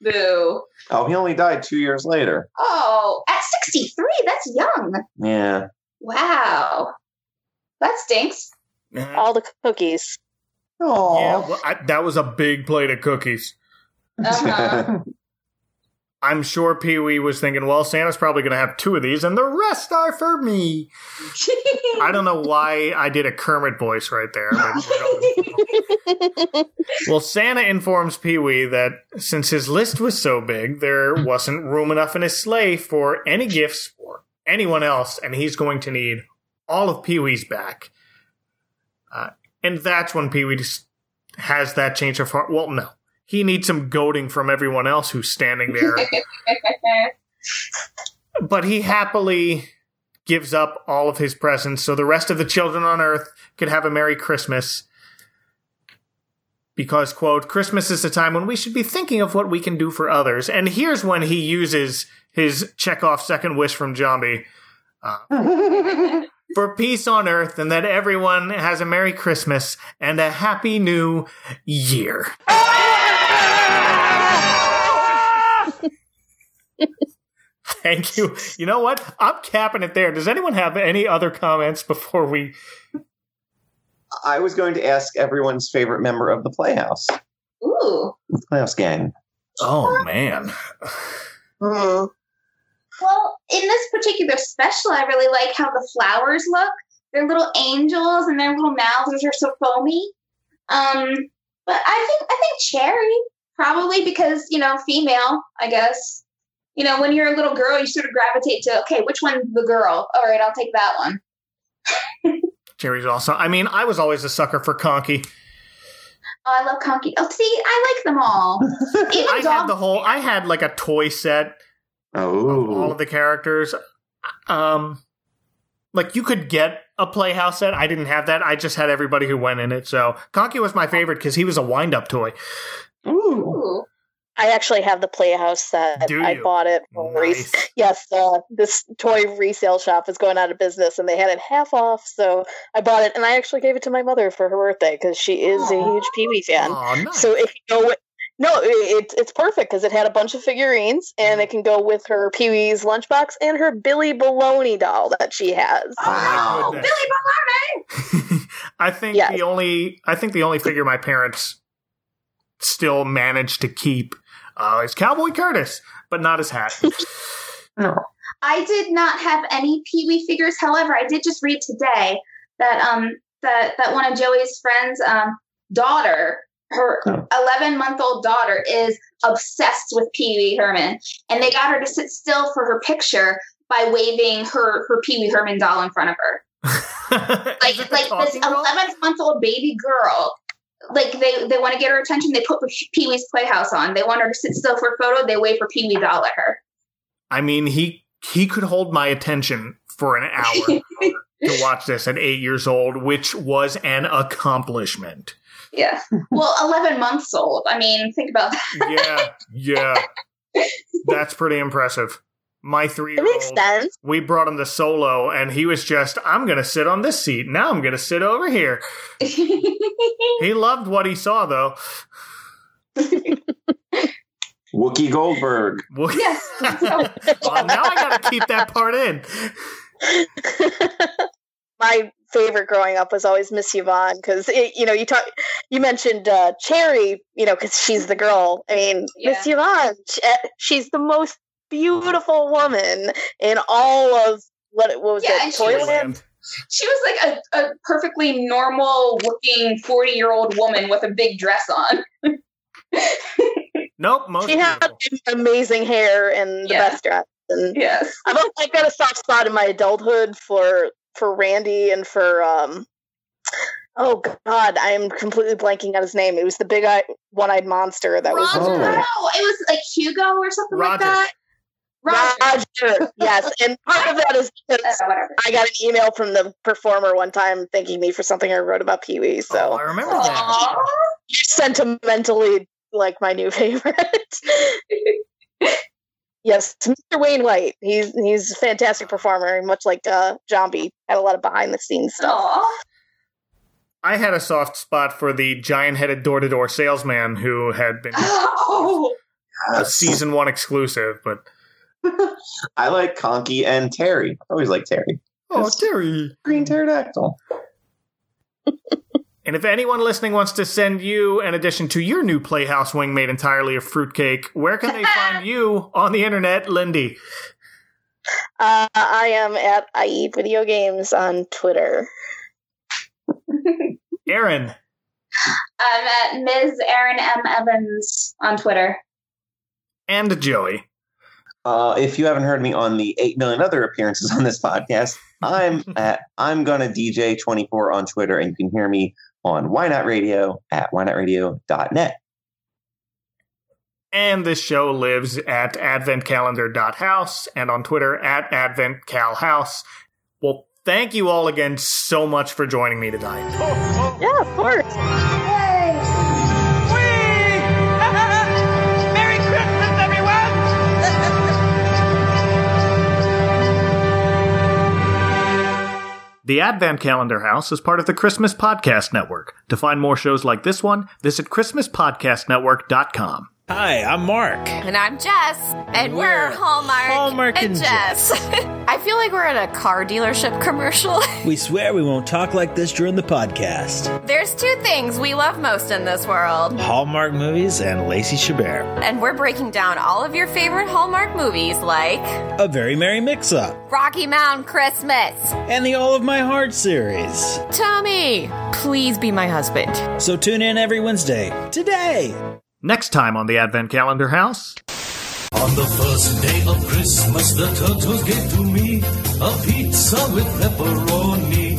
Boo. Oh, he only died two years later. Oh, at 63, that's young. Yeah. Wow. That stinks. All the cookies. Oh. Yeah, well, I, that was a big plate of cookies. Uh-huh. (laughs) I'm sure Pee Wee was thinking, well, Santa's probably going to have two of these, and the rest are for me. (laughs) I don't know why I did a Kermit voice right there. (laughs) Well, Santa informs Pee Wee that since his list was so big, there wasn't room enough in his sleigh for any gifts for anyone else, and he's going to need all of Pee Wee's back. Uh, and that's when Pee Wee just has that change of heart. Well, no. He needs some goading from everyone else who's standing there. (laughs) but he happily gives up all of his presents so the rest of the children on earth could have a Merry Christmas. Because, quote, Christmas is a time when we should be thinking of what we can do for others. And here's when he uses his Chekhov second wish from Jambi uh, (laughs) for peace on earth and that everyone has a Merry Christmas and a Happy New Year. Thank you. You know what? I'm capping it there. Does anyone have any other comments before we? I was going to ask everyone's favorite member of the Playhouse. Ooh. The Playhouse gang. Oh man. Mm-hmm. Well, in this particular special, I really like how the flowers look. They're little angels, and their little mouths are so foamy. Um, but I think I think Chairry probably because you know female. I guess you know when you're a little girl, you sort of gravitate to okay, which one's the girl? All right, I'll take that one. (laughs) Chairry's also. I mean, I was always a sucker for Conky. Oh, I love Conky. Oh, see, I like them all. (laughs) I dog. had the whole. I had like a toy set. Oh. All of the characters. Um, like you could get a Playhouse set. I didn't have that. I just had everybody who went in it. So Conky was my favorite because he was a wind-up toy. Ooh. I actually have the Playhouse set. Do I bought it. From res- (laughs) yes, uh, this toy resale shop is going out of business, and they had it half off. So I bought it, and I actually gave it to my mother for her birthday because she is a huge Pee Wee fan. Aw, nice. So if you go with no, it, it's it's perfect because it had a bunch of figurines, and it can go with her Pee Wee's lunchbox and her Billy Baloney doll that she has. Oh, goodness. Billy Baloney! (laughs) I think Yes. the only I think the only figure my parents still managed to keep uh, is Cowboy Curtis, but not his hat. (laughs) no. I did not have any Pee Wee figures. However, I did just read today that um that that one of Joey's friends' um daughter, her oh. eleven month old daughter, is obsessed with Pee Wee Herman, and they got her to sit still for her picture by waving her her Pee Wee Herman doll in front of her. (laughs) like like this eleven month old baby girl. Like they they want to get her attention. They put Pee Wee's Playhouse on. They want her to sit still for a photo. They wave her Pee Wee doll at her. I mean, he he could hold my attention for an hour (laughs) to watch this at eight years old, which was an accomplishment. Yeah. Well, (laughs) 11 months old. I mean, think about that. Yeah, yeah, (laughs) that's pretty impressive. My three It makes sense. we brought him to solo, and he was just, "I'm going to sit on this seat. Now I'm going to sit over here." (laughs) He loved what he saw, though. Wookie Goldberg. Well, yes. well, now I got to keep that part in. my favorite growing up was always Miss Yvonne because you know you talk you mentioned uh, Chairry you know because she's the girl. I mean Miss Yvonne sh- eh, she's the most beautiful woman in all of what what was Yeah, and it she was- Toyland. She was like a, a perfectly normal looking 40 year old woman with a big dress on. Nope, most She had amazing hair and the Yeah. best dress. And Yes. I've I've got a soft spot in my adulthood for for Randy and for um oh god I'm completely blanking on his name. It was the big eye one eyed monster that was Oh, it was like Hugo or something like that. Roger. yes, and part of that is because Uh, I got an email from the performer one time thanking me for something I wrote about Pee Wee. So I remember that. you're sentimentally like my new (laughs) favorite. (laughs) yes, Mr. Wayne White. He's he's a fantastic performer, much like uh, Jambi. Had a lot of behind the scenes stuff. I had a soft spot for the giant headed door to door salesman who had been Oh, (laughs) a season one exclusive, but (laughs) I like Conky and Pterri. I always like Pterri. oh, Pterri. Green pterodactyl. And if anyone listening wants to send you an addition to your new Playhouse wing made entirely of fruitcake, where can they (laughs) find you on the internet, Lindy? Uh, I am at I eat video games on Twitter. (laughs) Erin. I'm at Ms. Erin M. Evans on Twitter. And Joey. Uh, if you haven't heard me on the eight million other appearances (laughs) on this podcast, I'm at I'm gonna DJ 24 on Twitter, and you can hear me on Why Not Radio at whynotradio.net. And this show lives at adventcalendar.house and on Twitter at adventcalhouse. Well, thank you all again so much for joining me tonight. Yeah, of course. The Advent Calendar House is part of the Christmas Podcast Network. To find more shows like this one, visit ChristmasPodcastNetwork.com. Hi, I'm Mark. And I'm Jess. And we're, Hallmark, Hallmark and and Jess. (laughs) I feel like we're in a car dealership (laughs) commercial. We swear we won't talk like this during the podcast. There's two things we love most in this world. Hallmark movies and Lacey Chabert. And we're breaking down all of your favorite Hallmark movies like A Very Merry Mix Up. Rocky Mountain Christmas. And the All of My Heart series. Tommy, please be my husband. So tune in every Wednesday. Today! Next time on the Advent Calendar House. On the first day of Christmas, the turtles gave to me a pizza with pepperoni.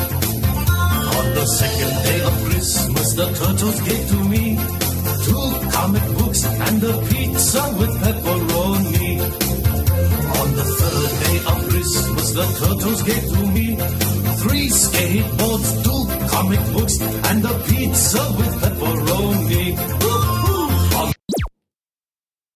On the second day of Christmas, the turtles gave to me two comic books and a pizza with pepperoni. On the third day of Christmas, the turtles gave to me three skateboards, two comic books, and a pizza with pepperoni.